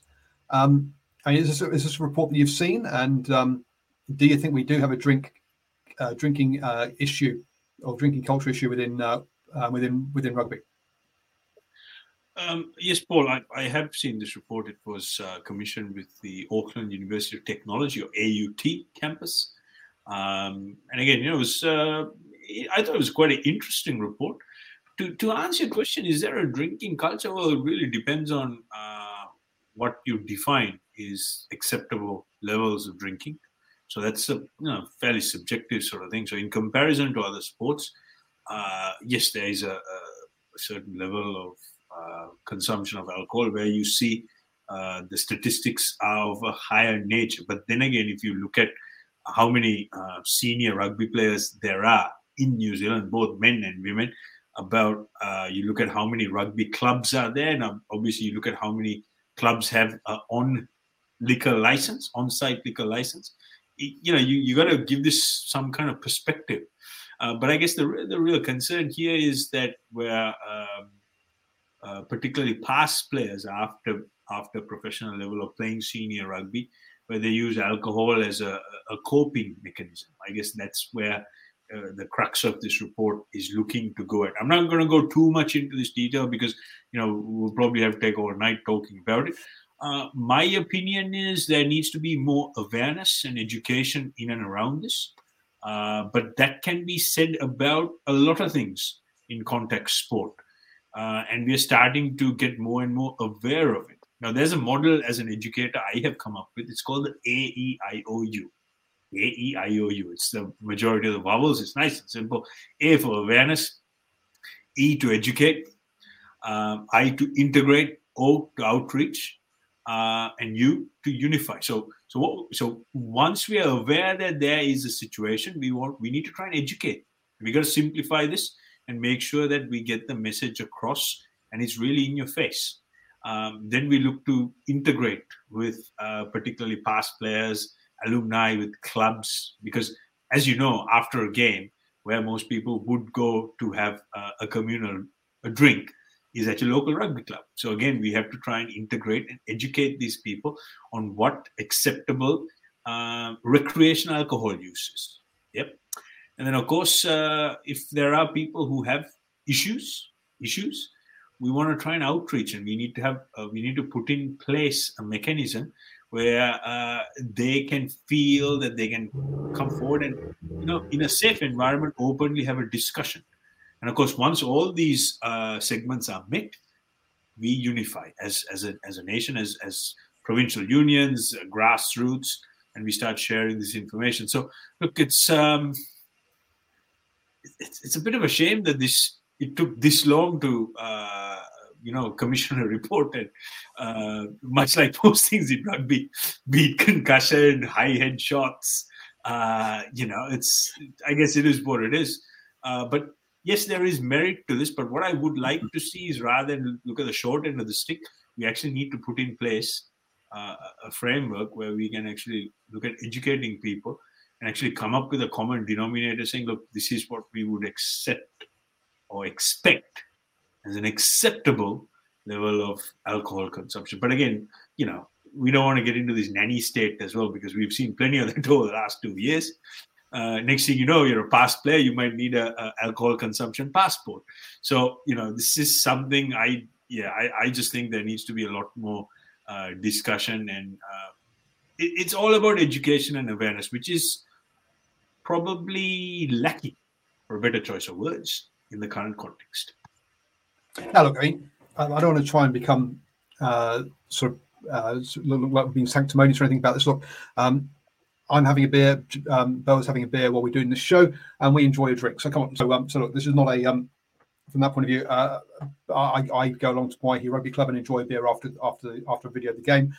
Um, I mean, is this, is this a report that you've seen? And um, do you think we do have a drink uh, drinking uh, issue or drinking culture issue within uh, uh within within rugby? Um, yes, Paul, I, I, have seen this report. It was uh, commissioned with the Auckland University of Technology or AUT campus. Um, and again, you know, it was, uh, I thought it was quite an interesting report. To, to answer your question, is there a drinking culture? Well, it really depends on uh, what you define is acceptable levels of drinking. So that's a you know, fairly subjective sort of thing. So in comparison to other sports, uh, yes, there is a, a certain level of uh, consumption of alcohol, where you see uh, the statistics are of a higher nature. But then again, if you look at how many uh, senior rugby players there are in New Zealand, both men and women, about uh, you look at how many rugby clubs are there, and obviously you look at how many clubs have on liquor license, on-site liquor license. you know you, you got to give this some kind of perspective. Uh, but i guess the, the real concern here is that where um, uh, particularly past players after after professional level of playing senior rugby where they use alcohol as a, a coping mechanism. I guess that's where uh, the crux of this report is looking to go at. I'm not going to go too much into this detail because you know we'll probably have to take all night talking about it. Uh, my opinion is there needs to be more awareness and education in and around this. Uh, but that can be said about a lot of things in context sport. Uh, and we're starting to get more and more aware of it. Now, there's a model as an educator I have come up with. It's called the AEIOU. AEIOU. It's the majority of the vowels. It's nice and simple. A for awareness, E to educate, um, I to integrate, O to outreach, uh, and U to unify. So, so what, so once we are aware that there is a situation, we want we need to try and educate. We got to simplify this and make sure that we get the message across, and it's really in your face. Um, then we look to integrate with uh, particularly past players, alumni, with clubs, because as you know, after a game where most people would go to have uh, a communal a drink, is at your local rugby club. So again, we have to try and integrate and educate these people on what acceptable uh, recreational alcohol uses. Yep. And then of course, uh, if there are people who have issues, issues, we want to try and outreach, and we need to have uh, we need to put in place a mechanism where uh, they can feel that they can come forward and you know in a safe environment openly have a discussion and of course, once all these uh, segments are met, we unify as, as, a, as a nation, as, as provincial unions, uh, grassroots, and we start sharing this information. So, look, it's, um, it's, it's a bit of a shame that this it took this long to uh, you know commissioner [laughs] reported, uh, much like [laughs] most things in rugby beat concussion high head shots uh, you know it's i guess it is what it is. Uh, but yes, there is merit to this, but what I would like to see is rather than look at the short end of the stick, we actually need to put in place uh, a framework where we can actually look at educating people and actually come up with a common denominator saying, look, this is what we would accept or expect as an acceptable level of alcohol consumption. But again, you know, we don't want to get into this nanny state as well because we've seen plenty of [laughs] that over the last two years. Uh, next thing you know you're a past player you might need a, a, alcohol consumption passport. So you know this is something i yeah i, I just think there needs to be a lot more uh, discussion and uh, it, it's all about education and awareness which is probably lacking for a better choice of words in the current context now look i mean i, don't want to try and become uh, sort of uh, like being sanctimonious or anything about this look um, I'm having a beer, um, Bella's having a beer while we're doing this show, and we enjoy a drink. So come on. So, um, so look, this is not a um, from that point of view. Uh, I, I go along to Waihi Rugby Club and enjoy a beer after after after a video of the game.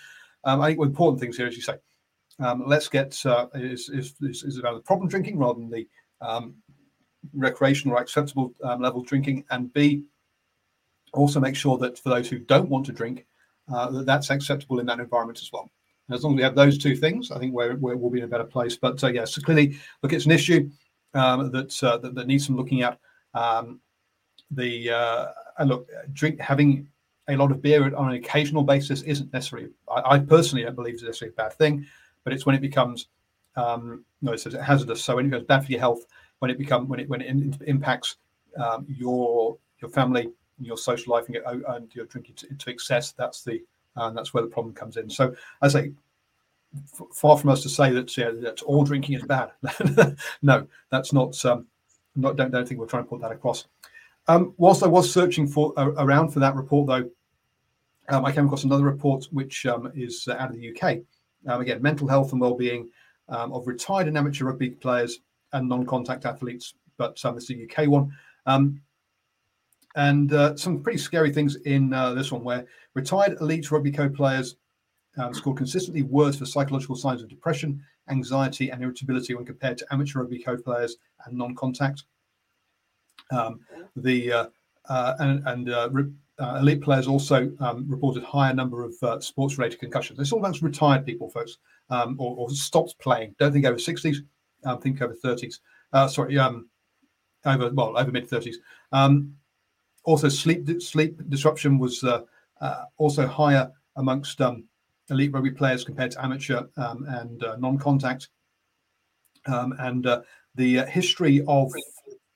Um, I think the important things here, as you say, um, let's get uh, is, is, is is about the problem drinking rather than the um, recreational or acceptable um, level drinking, and B, also make sure that for those who don't want to drink, uh, that that's acceptable in that environment as well as long as we have those two things, I think we're, we're, we'll be in a better place. But uh, yeah, so clearly, look, it's an issue um, that, uh, that, that needs some looking at. Um, the uh, and look, drink having a lot of beer on an occasional basis isn't necessarily. I, I personally don't believe it's necessarily a bad thing, but it's when it becomes um, no, it says it hazardous. So when it goes bad for your health, when it become when it when it impacts um, your your family, your social life, and, get, and you're drinking to, to excess, that's the and that's where the problem comes in. So I say, f- far from us to say that yeah, that all drinking is bad. [laughs] no, that's not. Um, not don't don't think we're trying to put that across. Um, whilst I was searching for uh, around for that report, though, um, I came across another report which um, is uh, out of the UK. Um, again, mental health and well-being um, of retired and amateur rugby players and non-contact athletes. But um, this is a UK one. And uh, some pretty scary things in uh, this one where retired elite rugby code players um, scored consistently worse for psychological signs of depression, anxiety, and irritability when compared to amateur rugby code players and non contact. Um, the uh, uh, and, and uh, re- uh, elite players also um, reported higher number of uh, sports-related concussions. This all amongst retired people, folks, um, or, or, stopped playing. Don't think over 60s, um, think over 30s. Uh, sorry, um, over well over mid 30s. Um, also, sleep sleep disruption was uh, uh, also higher amongst um, elite rugby players compared to amateur and uh, non-contact. and the history of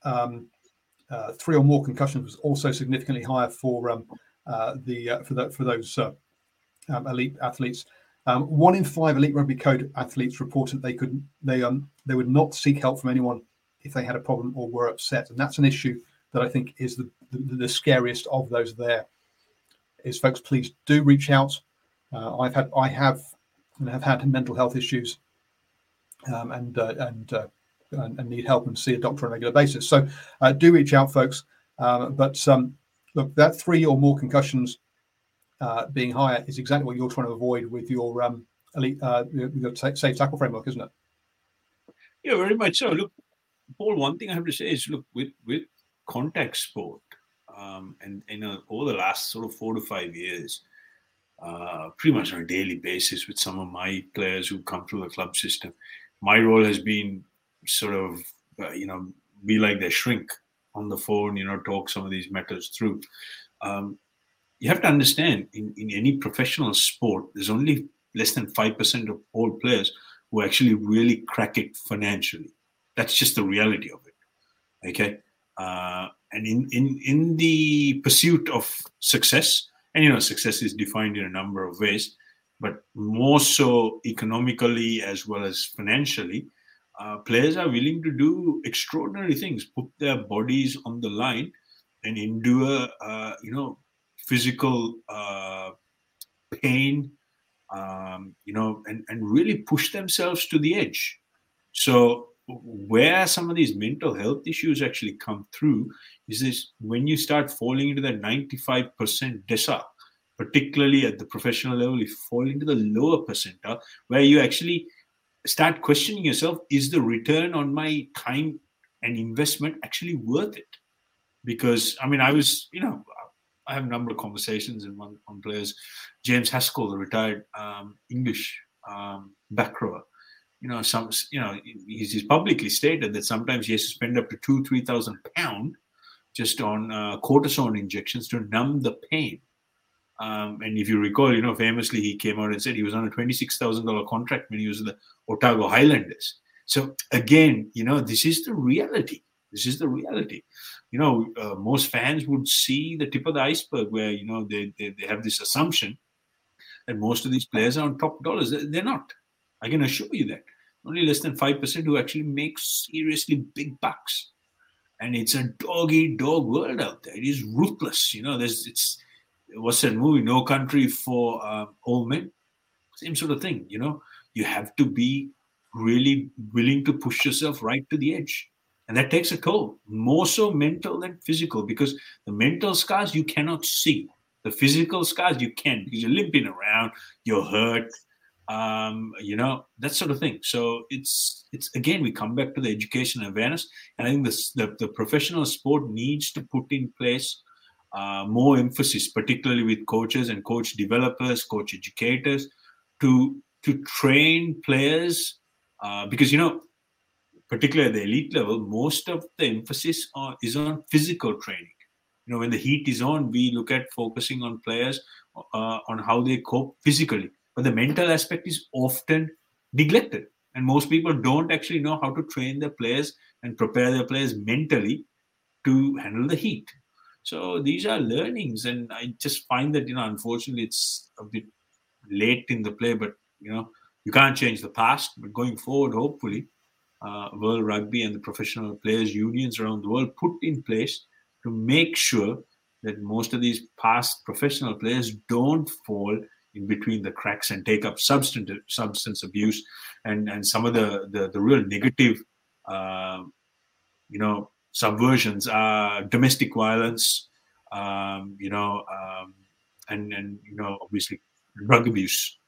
uh, three or more concussions was also significantly higher for um, the for the, for those um, elite athletes. Um, one in five elite rugby code athletes reported they could they um they would not seek help from anyone if they had a problem or were upset, and that's an issue that I think is the the, the scariest of those. There is, folks, please do reach out. Uh, I've had I have and have had mental health issues, um, and uh, and and, and, need help and see a doctor on a regular basis. So uh, do reach out, folks. Um, but um, look, that three or more concussions uh, being higher is exactly what you're trying to avoid with your um, elite, uh, your safe tackle framework, isn't it? Yeah, very much so. Look, Paul, one thing I have to say is, look, with with contact sport, um, and you know, over the last sort of four to five years, uh, pretty much on a daily basis, with some of my players who come through the club system, my role has been sort of uh, you know be like their shrink on the phone you know talk some of these matters through. Um, you have to understand in, in any professional sport there's only less than 5% of all players who actually really crack it financially. That's just the reality of it. Okay uh, and in, in in the pursuit of success and you know success is defined in a number of ways but more so economically as well as financially uh, players are willing to do extraordinary things, put their bodies on the line, and endure, uh, you know, physical uh, pain, um, you know, and, and really push themselves to the edge. So, where some of these mental health issues actually come through is this when you start falling into that 95% decile, particularly at the professional level, you fall into the lower percentile, where you actually start questioning yourself is the return on my time and investment actually worth it? Because i mean i was you know i have a number of conversations in one, on players. James haskell the retired um, english um, back rower you know some you know he's, publicly stated that sometimes he has to spend up to two three thousand pound just on uh, cortisone injections to numb the pain um, and if you recall, you know, famously he came out and said he was on a twenty-six thousand dollar contract when he was in the Otago Highlanders. So again, you know, this is the reality. This is the reality. You know, uh, most fans would see the tip of the iceberg, where you know they, they they have this assumption that most of these players are on top dollars. They're not. I can assure you that. Only less than five percent who actually make seriously big bucks. And it's a dog eat dog world out there. It is ruthless. You know, there's it's what's that movie? No Country for uh, Old Men. Same sort of thing. You know, you have to be really willing to push yourself right to the edge. And that takes a toll, more so mental than physical, because the mental scars you cannot see. The physical scars you can because you're limping around, you're hurt, um, you know, that sort of thing. So it's it's again we come back to the education awareness. And I think this, the, the professional sport needs to put in place uh, more emphasis, particularly with coaches and coach developers, coach educators, to to train players uh, because you know, particularly at the elite level, most of the emphasis is on physical training. You know, when the heat is on, we look at focusing on players uh, on how they cope physically, but the mental aspect is often neglected, and most people don't actually know how to train their players and prepare their players mentally to handle the heat so these are learnings, and I just find that you know, unfortunately, it's a bit late in the play. But you know, you can't change the past. But going forward, hopefully, uh, World Rugby and the professional players unions around the world put in place to make sure that most of these past professional players don't fall in between the cracks and take up substance substance abuse and and some of the the, the real negative uh, you know subversions are domestic violence, um, you know, um, and and you know, obviously drug abuse.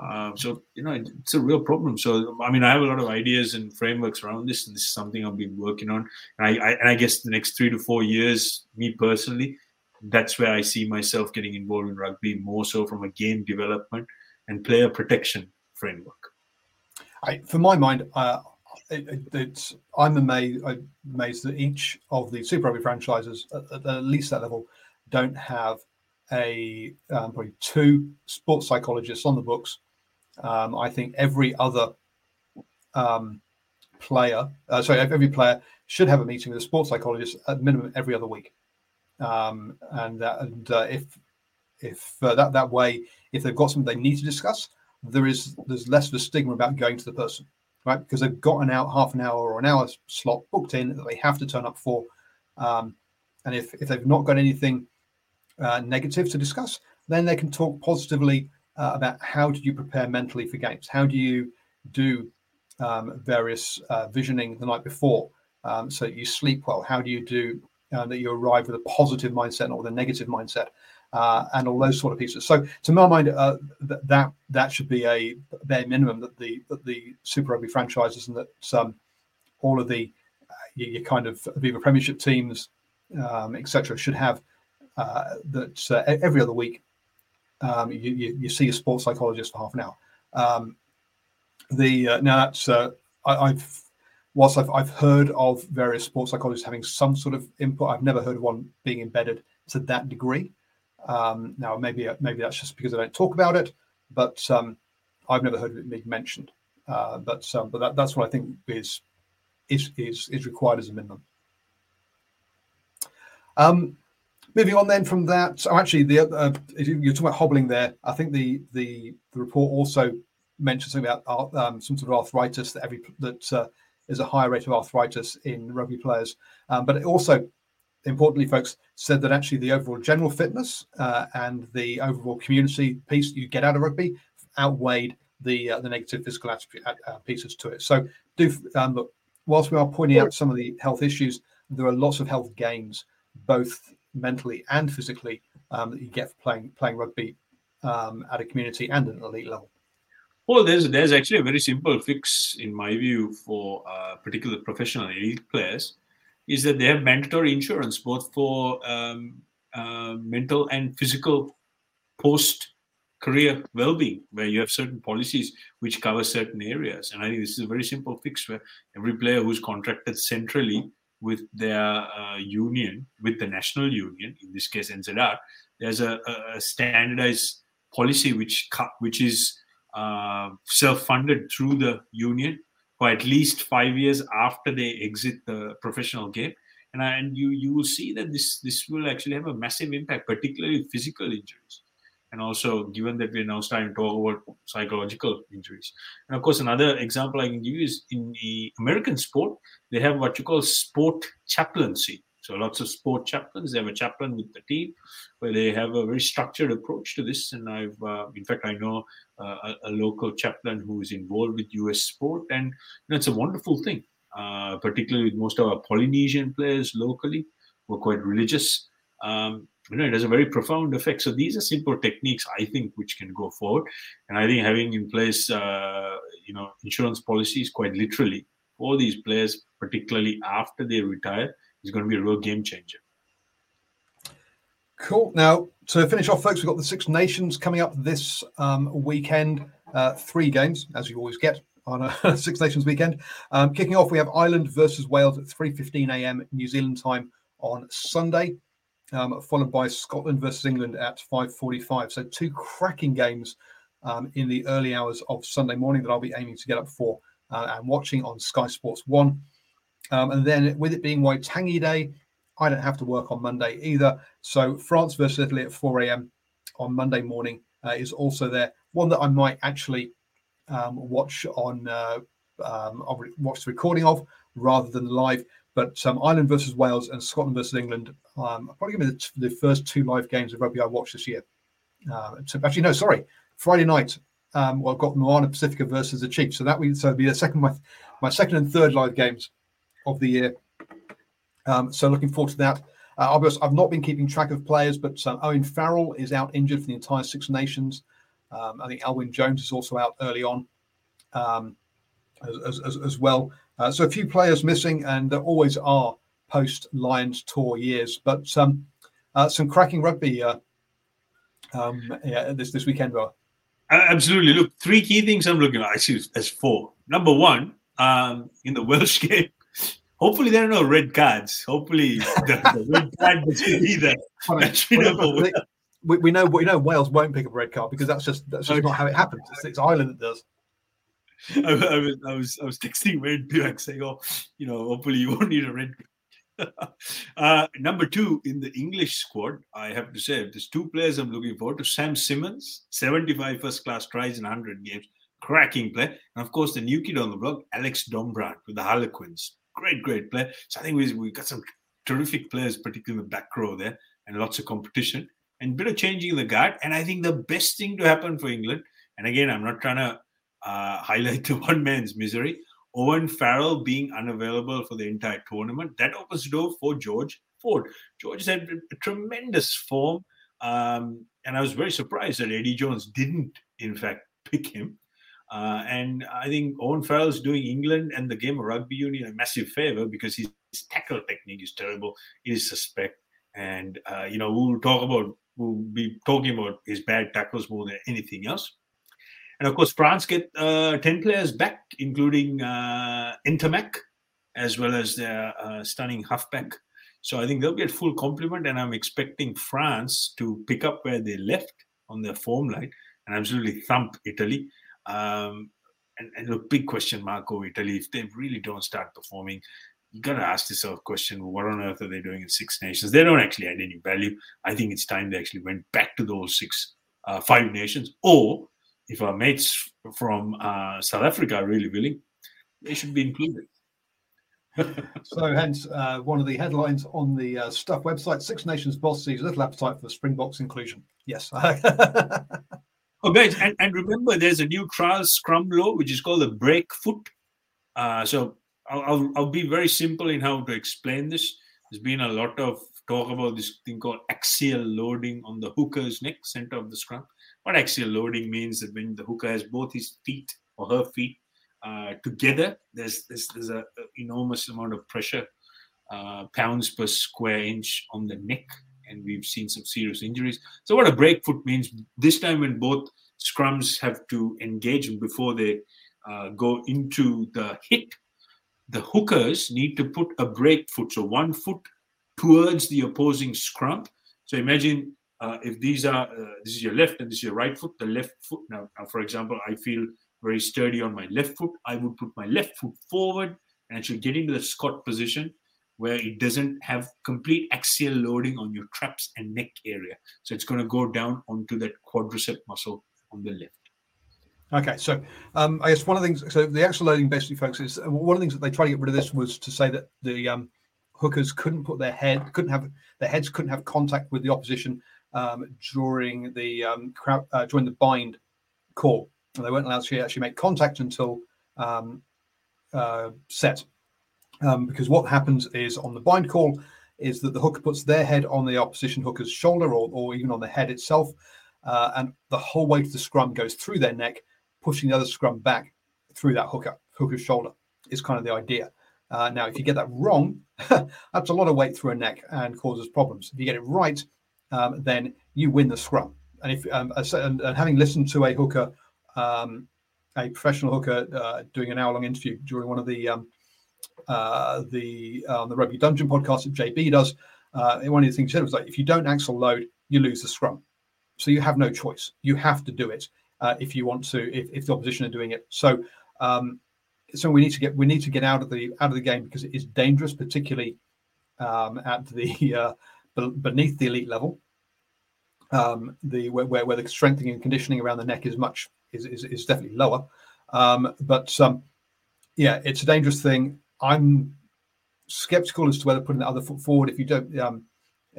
Uh, so you know, it's a real problem. So I mean, I have a lot of ideas and frameworks around this, and this is something I've been working on. And I, I, and I guess the next three to four years, me personally, that's where I see myself getting involved in rugby more so from a game development and player protection framework. I, for my mind, uh, it, it, it's I'm amazed, amazed that each of the Super Rugby franchises, at, at least that level, don't have a um, probably two sports psychologists on the books. Um, I think every other um, player, uh, sorry, every player should have a meeting with a sports psychologist at minimum every other week. Um, and uh, and uh, if if uh, that that way, if they've got something they need to discuss, there is there's less of a stigma about going to the person, right? Because they've got an hour, half an hour or an hour slot booked in that they have to turn up for. Um, and if if they've not got anything uh, negative to discuss, then they can talk positively uh, about how do you prepare mentally for games, how do you do um, various uh, visioning the night before, um, so you sleep well, how do you do uh, that you arrive with a positive mindset or with a negative mindset. Uh, and all those sort of pieces. So, to my mind, uh, th- that that should be a bare minimum that the that the Super Rugby franchises and that um, all of the your, your, kind of Aviva Premiership teams, um, etc., should have uh, that uh, every other week um, you, you, you, see a sports psychologist for half an hour. Um, the uh, now that's I, have whilst I've, I've heard of various sports psychologists having some sort of input, I've never heard of one being embedded to that degree. Um, now maybe maybe that's just because I don't talk about it, but um, I've never heard of it being mentioned. Uh, but um, but that, that's what I think is is is is required as a minimum. Um, moving on then from that, actually the uh, you're talking about hobbling there. I think the the, the report also mentions something about um, some sort of arthritis that every that uh, is a higher rate of arthritis in rugby players. Um, but also, importantly, folks, said that actually the overall general fitness uh, and the overall community piece you get out of rugby outweighed the uh, the negative physical attribute, uh, pieces to it. So do um, look, whilst we are pointing out some of the health issues, there are lots of health gains, both mentally and physically, um, that you get for playing playing rugby um, at a community and an elite level. Well, there's there's actually a very simple fix in my view for uh, particular professional elite players, is that they have mandatory insurance both for um, uh, mental and physical post career well-being where you have certain policies which cover certain areas. And i think this is a very simple fix where every player who's contracted centrally with their uh, union with the national union in this case nzr there's a, a standardized policy which which is uh, self-funded through the union for at least five years after they exit the professional game. And, and you you will see that this this will actually have a massive impact particularly physical injuries. And also given that we're now starting to talk about psychological injuries. And of course another example i can give you is in the american sport they have what you call sport chaplaincy so lots of sport chaplains. They have a chaplain with the team where they have a very structured approach to this. And I've, uh, in fact, I know uh, a, a, local chaplain who is involved with US sport, and you know, it's a wonderful thing. Uh, particularly with most of our Polynesian players locally, who are quite religious. Um, you know, it has a very profound effect. So these are simple techniques, I think, which can go forward. And I think having in place, uh, you know, insurance policies quite literally for these players, particularly after they retire, is going to be a real game changer. Cool. Now, to finish off, folks, we've got the Six Nations coming up this um, weekend. Uh, three games, as you always get on a [laughs] Six Nations weekend. Um, kicking off, we have Ireland versus Wales at 3.15 a.m. New Zealand time on Sunday, um, followed by Scotland versus England at 5.45. So two cracking games um, in the early hours of Sunday morning that I'll be aiming to get up for uh, and watching on Sky Sports 1. Um, and then with it being Waitangi Day, I don't have to work on Monday either. So France versus Italy at 4 a.m. on Monday morning uh, is also there. One that I might actually um, watch on uh, um, watch the recording of rather than live. But um, Ireland versus Wales and Scotland versus England um, probably going to be the, the, first two live games of rugby I watched this year. Uh, actually, no, sorry, Friday night. Um, well, I've got Moana Pacifica versus the Chiefs, so that will so be the second my my second and third live games of the year. Um, so looking forward to that. Uh, I've not been keeping track of players, but um, Owen Farrell is out injured for the entire Six Nations. Um, I think Alun Wyn Jones is also out early on um, as, as, as, well. Uh, so a few players missing, and there always are post Lions tour years. But um, Uh, some cracking rugby uh, um, yeah, this this weekend, bro. Absolutely. Look, three key things I'm looking at. I see as four. Number one, um, in the [laughs] Welsh game, hopefully there are no red cards. Hopefully [laughs] the, the red card should be there. we, we know we know Wales won't pick up a red card because that's just that's just okay. not how it happens. It's, it's Ireland that does. [laughs] I, I, was I was I was texting Wayne Pivac saying, "Oh, you know, hopefully you [laughs] won't need a red." uh, number two in the English squad, I have to say, there's two players I'm looking forward to. Sam Simmonds, 75 first class tries in 100 games, cracking play, and of course the new kid on the block, Alex Dombrandt with the Harlequins, great, great player. So I think we we got some terrific players, particularly in the back row there, and lots of competition and bit of changing the guard. And I think the best thing to happen for England, and again, I'm not trying to uh, [laughs] highlight the one man's misery. Owen Farrell being unavailable for the entire tournament, that opens the door for George Ford. George has had tremendous form. Um, and I was very surprised that Eddie Jones didn't, in fact, pick him. Uh, and I think Owen Farrell is doing England and the game of rugby union a massive favor because his, his tackle technique is terrible. He is suspect. And, uh, you know, we'll talk about, we'll be talking about his bad tackles more than anything else. And of course, France get uh, 10 players back, including uh, Ntamack, as well as their uh, stunning halfback. So I think they'll get full complement, and I'm expecting France to pick up where they left on their form line and absolutely thump Italy. Um, and, and look, big question mark over Italy. If they really don't start performing, you got to ask yourself a question what on earth are they doing in Six Nations? They don't actually add any value. I think it's time they actually went back to those six, uh, five nations, or if our mates from uh, South Africa are really willing, they should be included. [laughs] so, hence, uh, one of the headlines on the uh, Stuff website Six Nations boss sees little appetite for Springboks inclusion. Yes. [laughs] oh, guys, and, and remember, there's a new trial scrum law which is called the brake foot. Uh, so, I'll, I'll, I'll be very simple in how to explain this. There's been a lot of talk about this thing called axial loading on the hooker's neck, center of the scrum. What axial loading means that when the hooker has both his feet or her feet uh, together, there's, there's, there's a, enormous amount of pressure, uh, pounds per square inch on the neck, and we've seen some serious injuries. So what a brake foot means this time when both scrums have to engage before they uh, go into the hit, the hookers need to put a brake foot, so one foot towards the opposing scrum. So imagine uh, if these are uh, this is your left and this is your right foot the left foot now, now, for example i feel very sturdy on my left foot i would put my left foot forward and actually get into the scot position where it doesn't have complete axial loading on your traps and neck area so it's going to go down onto that quadricep muscle on the left Okay, so um, I guess one of the things, so the axial loading basically, folks, is uh, one of the things that they try to get rid of this was to say that the um, hookers couldn't put their head, couldn't have their heads, couldn't have contact with the opposition um, during the um, crouch, uh, during the bind call. And they weren't allowed to actually make contact until um, uh, set. Um, because what happens is on the bind call is that the hooker puts their head on the opposition hooker's shoulder or, or even on the head itself, uh, and the whole weight of the scrum goes through their neck, pushing the other scrum back through that hooker hooker's shoulder. Is kind of the idea. Uh, now, if you get that wrong, [laughs] that's a lot of weight through a neck and causes problems. If you get it right, um, then you win the scrum. And if um, and, and, having listened to a hooker, um, a professional hooker, uh, doing an hour-long interview during one of the um, uh, the uh, the Rugby Dungeon podcast that JB does, uh, one of the things he said was like, if you don't axial load, you lose the scrum. So you have no choice. You have to do it uh, if you want to. If, if the opposition are doing it, so um, so we need to get we need to get out of the out of the game because it is dangerous, particularly um, at the uh, beneath the elite level. Um, the where, where the strengthening and conditioning around the neck is much is is, is definitely lower. Um, but um, yeah, it's a dangerous thing. I'm skeptical as to whether putting the other foot forward. If you don't, um,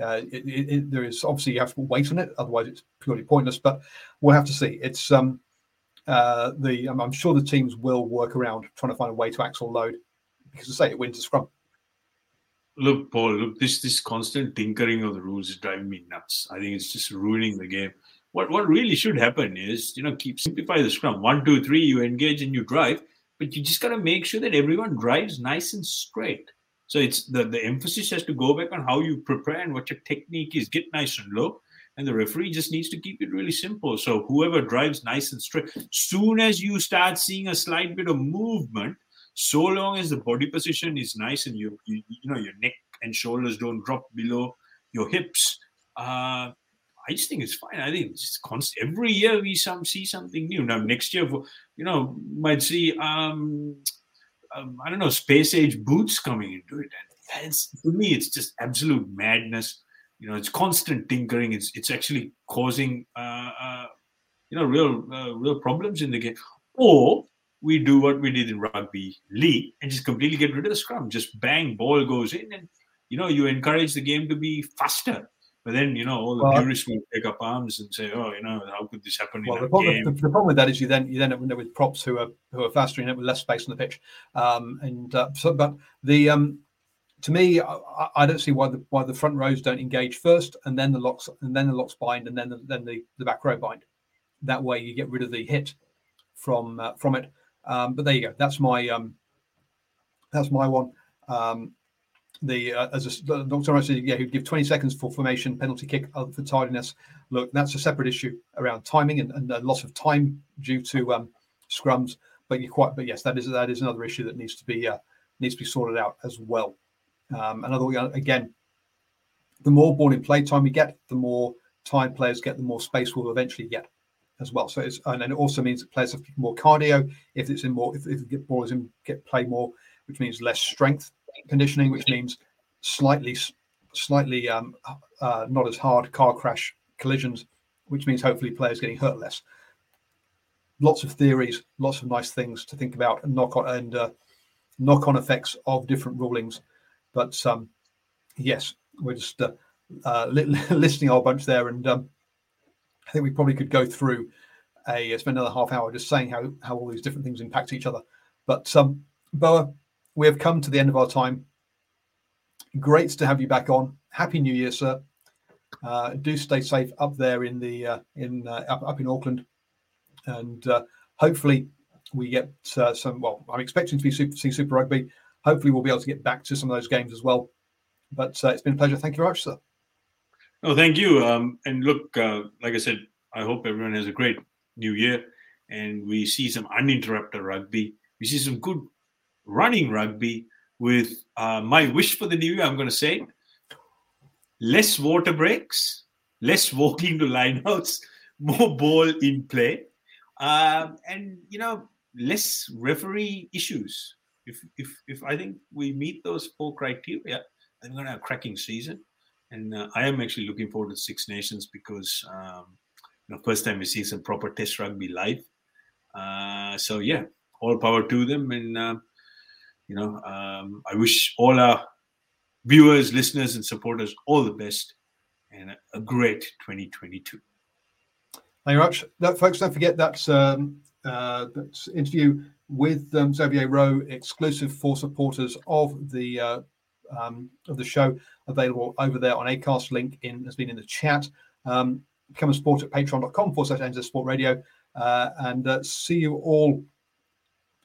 uh, it, it, it, there is obviously you have to put weight on it, otherwise it's purely pointless. But we'll have to see. It's um, uh, the I'm sure the teams will work around trying to find a way to axial load because to say it wins a scrum look, Paul, look, this this constant tinkering of the rules is driving me nuts. I think it's just ruining the game. What what really should happen is, you know, keep simplify the scrum. One, two, three, you engage and you drive, but you just gotta make sure that everyone drives nice and straight. So it's the, the emphasis has to go back on how you prepare and what your technique is. Get nice and low. And the referee just needs to keep it really simple. So whoever drives nice and straight, soon as you start seeing a slight bit of movement, so long as the body position is nice and you you, you know your neck and shoulders don't drop below your hips, uh, I just think it's fine. I think it's constant. Every year we some see something new. Now next year, you know, might see um, um I don't know space age boots coming into it. And it's to me, it's just absolute madness. You know, it's constant tinkering. It's it's actually causing uh, uh you know real uh, real problems in the game. Or we do what we did in rugby league and just completely get rid of the scrum. Just bang, ball goes in, and you know you encourage the game to be faster but then, you know, all the well, purists will take up arms and say, "Oh, you know, how could this happen well, in the problem, game?" The, the, problem with that is you then you then end up with props who are who are faster and with less space on the pitch. Um, and uh, so, but the um, to me, I, I, don't see why the why the front rows don't engage first, and then the locks, and then the locks bind, and then the, then the, the back row bind. That way, you get rid of the hit from uh, from it. Um, but there you go. That's my um, that's my one. Um, the uh, as a Dr. said, yeah, he'd give 20 seconds for formation, penalty kick uh, for tardiness. Look, that's a separate issue around timing and, and loss of time due to um, scrums. But you quite, but yes, that is that is another issue that needs to be uh, needs to be sorted out as well. Um, another again, the more ball in play time we get, the more time players get, the more space we'll eventually get as well. So it's and then it also means that players have more cardio if it's in more if, if the ball is in get play more, which means less strength conditioning, which means slightly, slightly um, uh, not as hard car crash collisions, which means hopefully players getting hurt less. Lots of theories, lots of nice things to think about, and knock on and uh, knock on effects of different rulings. But um, yes, we're just uh, uh, [laughs] listing a whole bunch there, and um, I think we probably could go through a spend another half hour just saying how how all these different things impact each other. But um, Boa, we have come to the end of our time. Great to have you back on. Happy New Year, sir. Uh, do stay safe up there in the uh, in uh, up, up in Auckland, and uh, hopefully we get uh, some. Well, I'm expecting to be super, see Super Rugby. Hopefully, we'll be able to get back to some of those games as well. But uh, it's been a pleasure. Thank you very much, sir. Oh, thank you. Um, and look, like I said, I hope everyone has a great New Year, and we see some uninterrupted rugby. We see some good running rugby with uh, my wish for the new year. I'm going to say less water breaks, less walking to lineouts, [laughs] more ball in play, um, and you know less referee issues. If if if I think we meet those four criteria, I'm going to have a cracking season. And uh, I am actually looking forward to Six Nations because um, first time we see some proper Test rugby live. Uh, so yeah, all power to them, and uh, you know, um, I wish all our viewers, listeners, and supporters all the best and a, great 2022. Thank you much. Folks, don't forget that's, um, uh, that's interview with um, Xavier Roe, exclusive for supporters of the uh, um, of the show, available over there on Acast. Link in has been in the chat. Um, become a support at patreon.com forward slash Sport Radio. Uh, and uh, see you all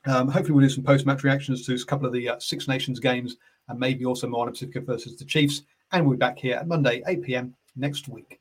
um, hopefully, we'll do some post match reactions to a couple of the uh, Six Nations games and maybe also Moana Pacifica versus the Chiefs. And we'll be back here at Monday, 8 p.m. next week.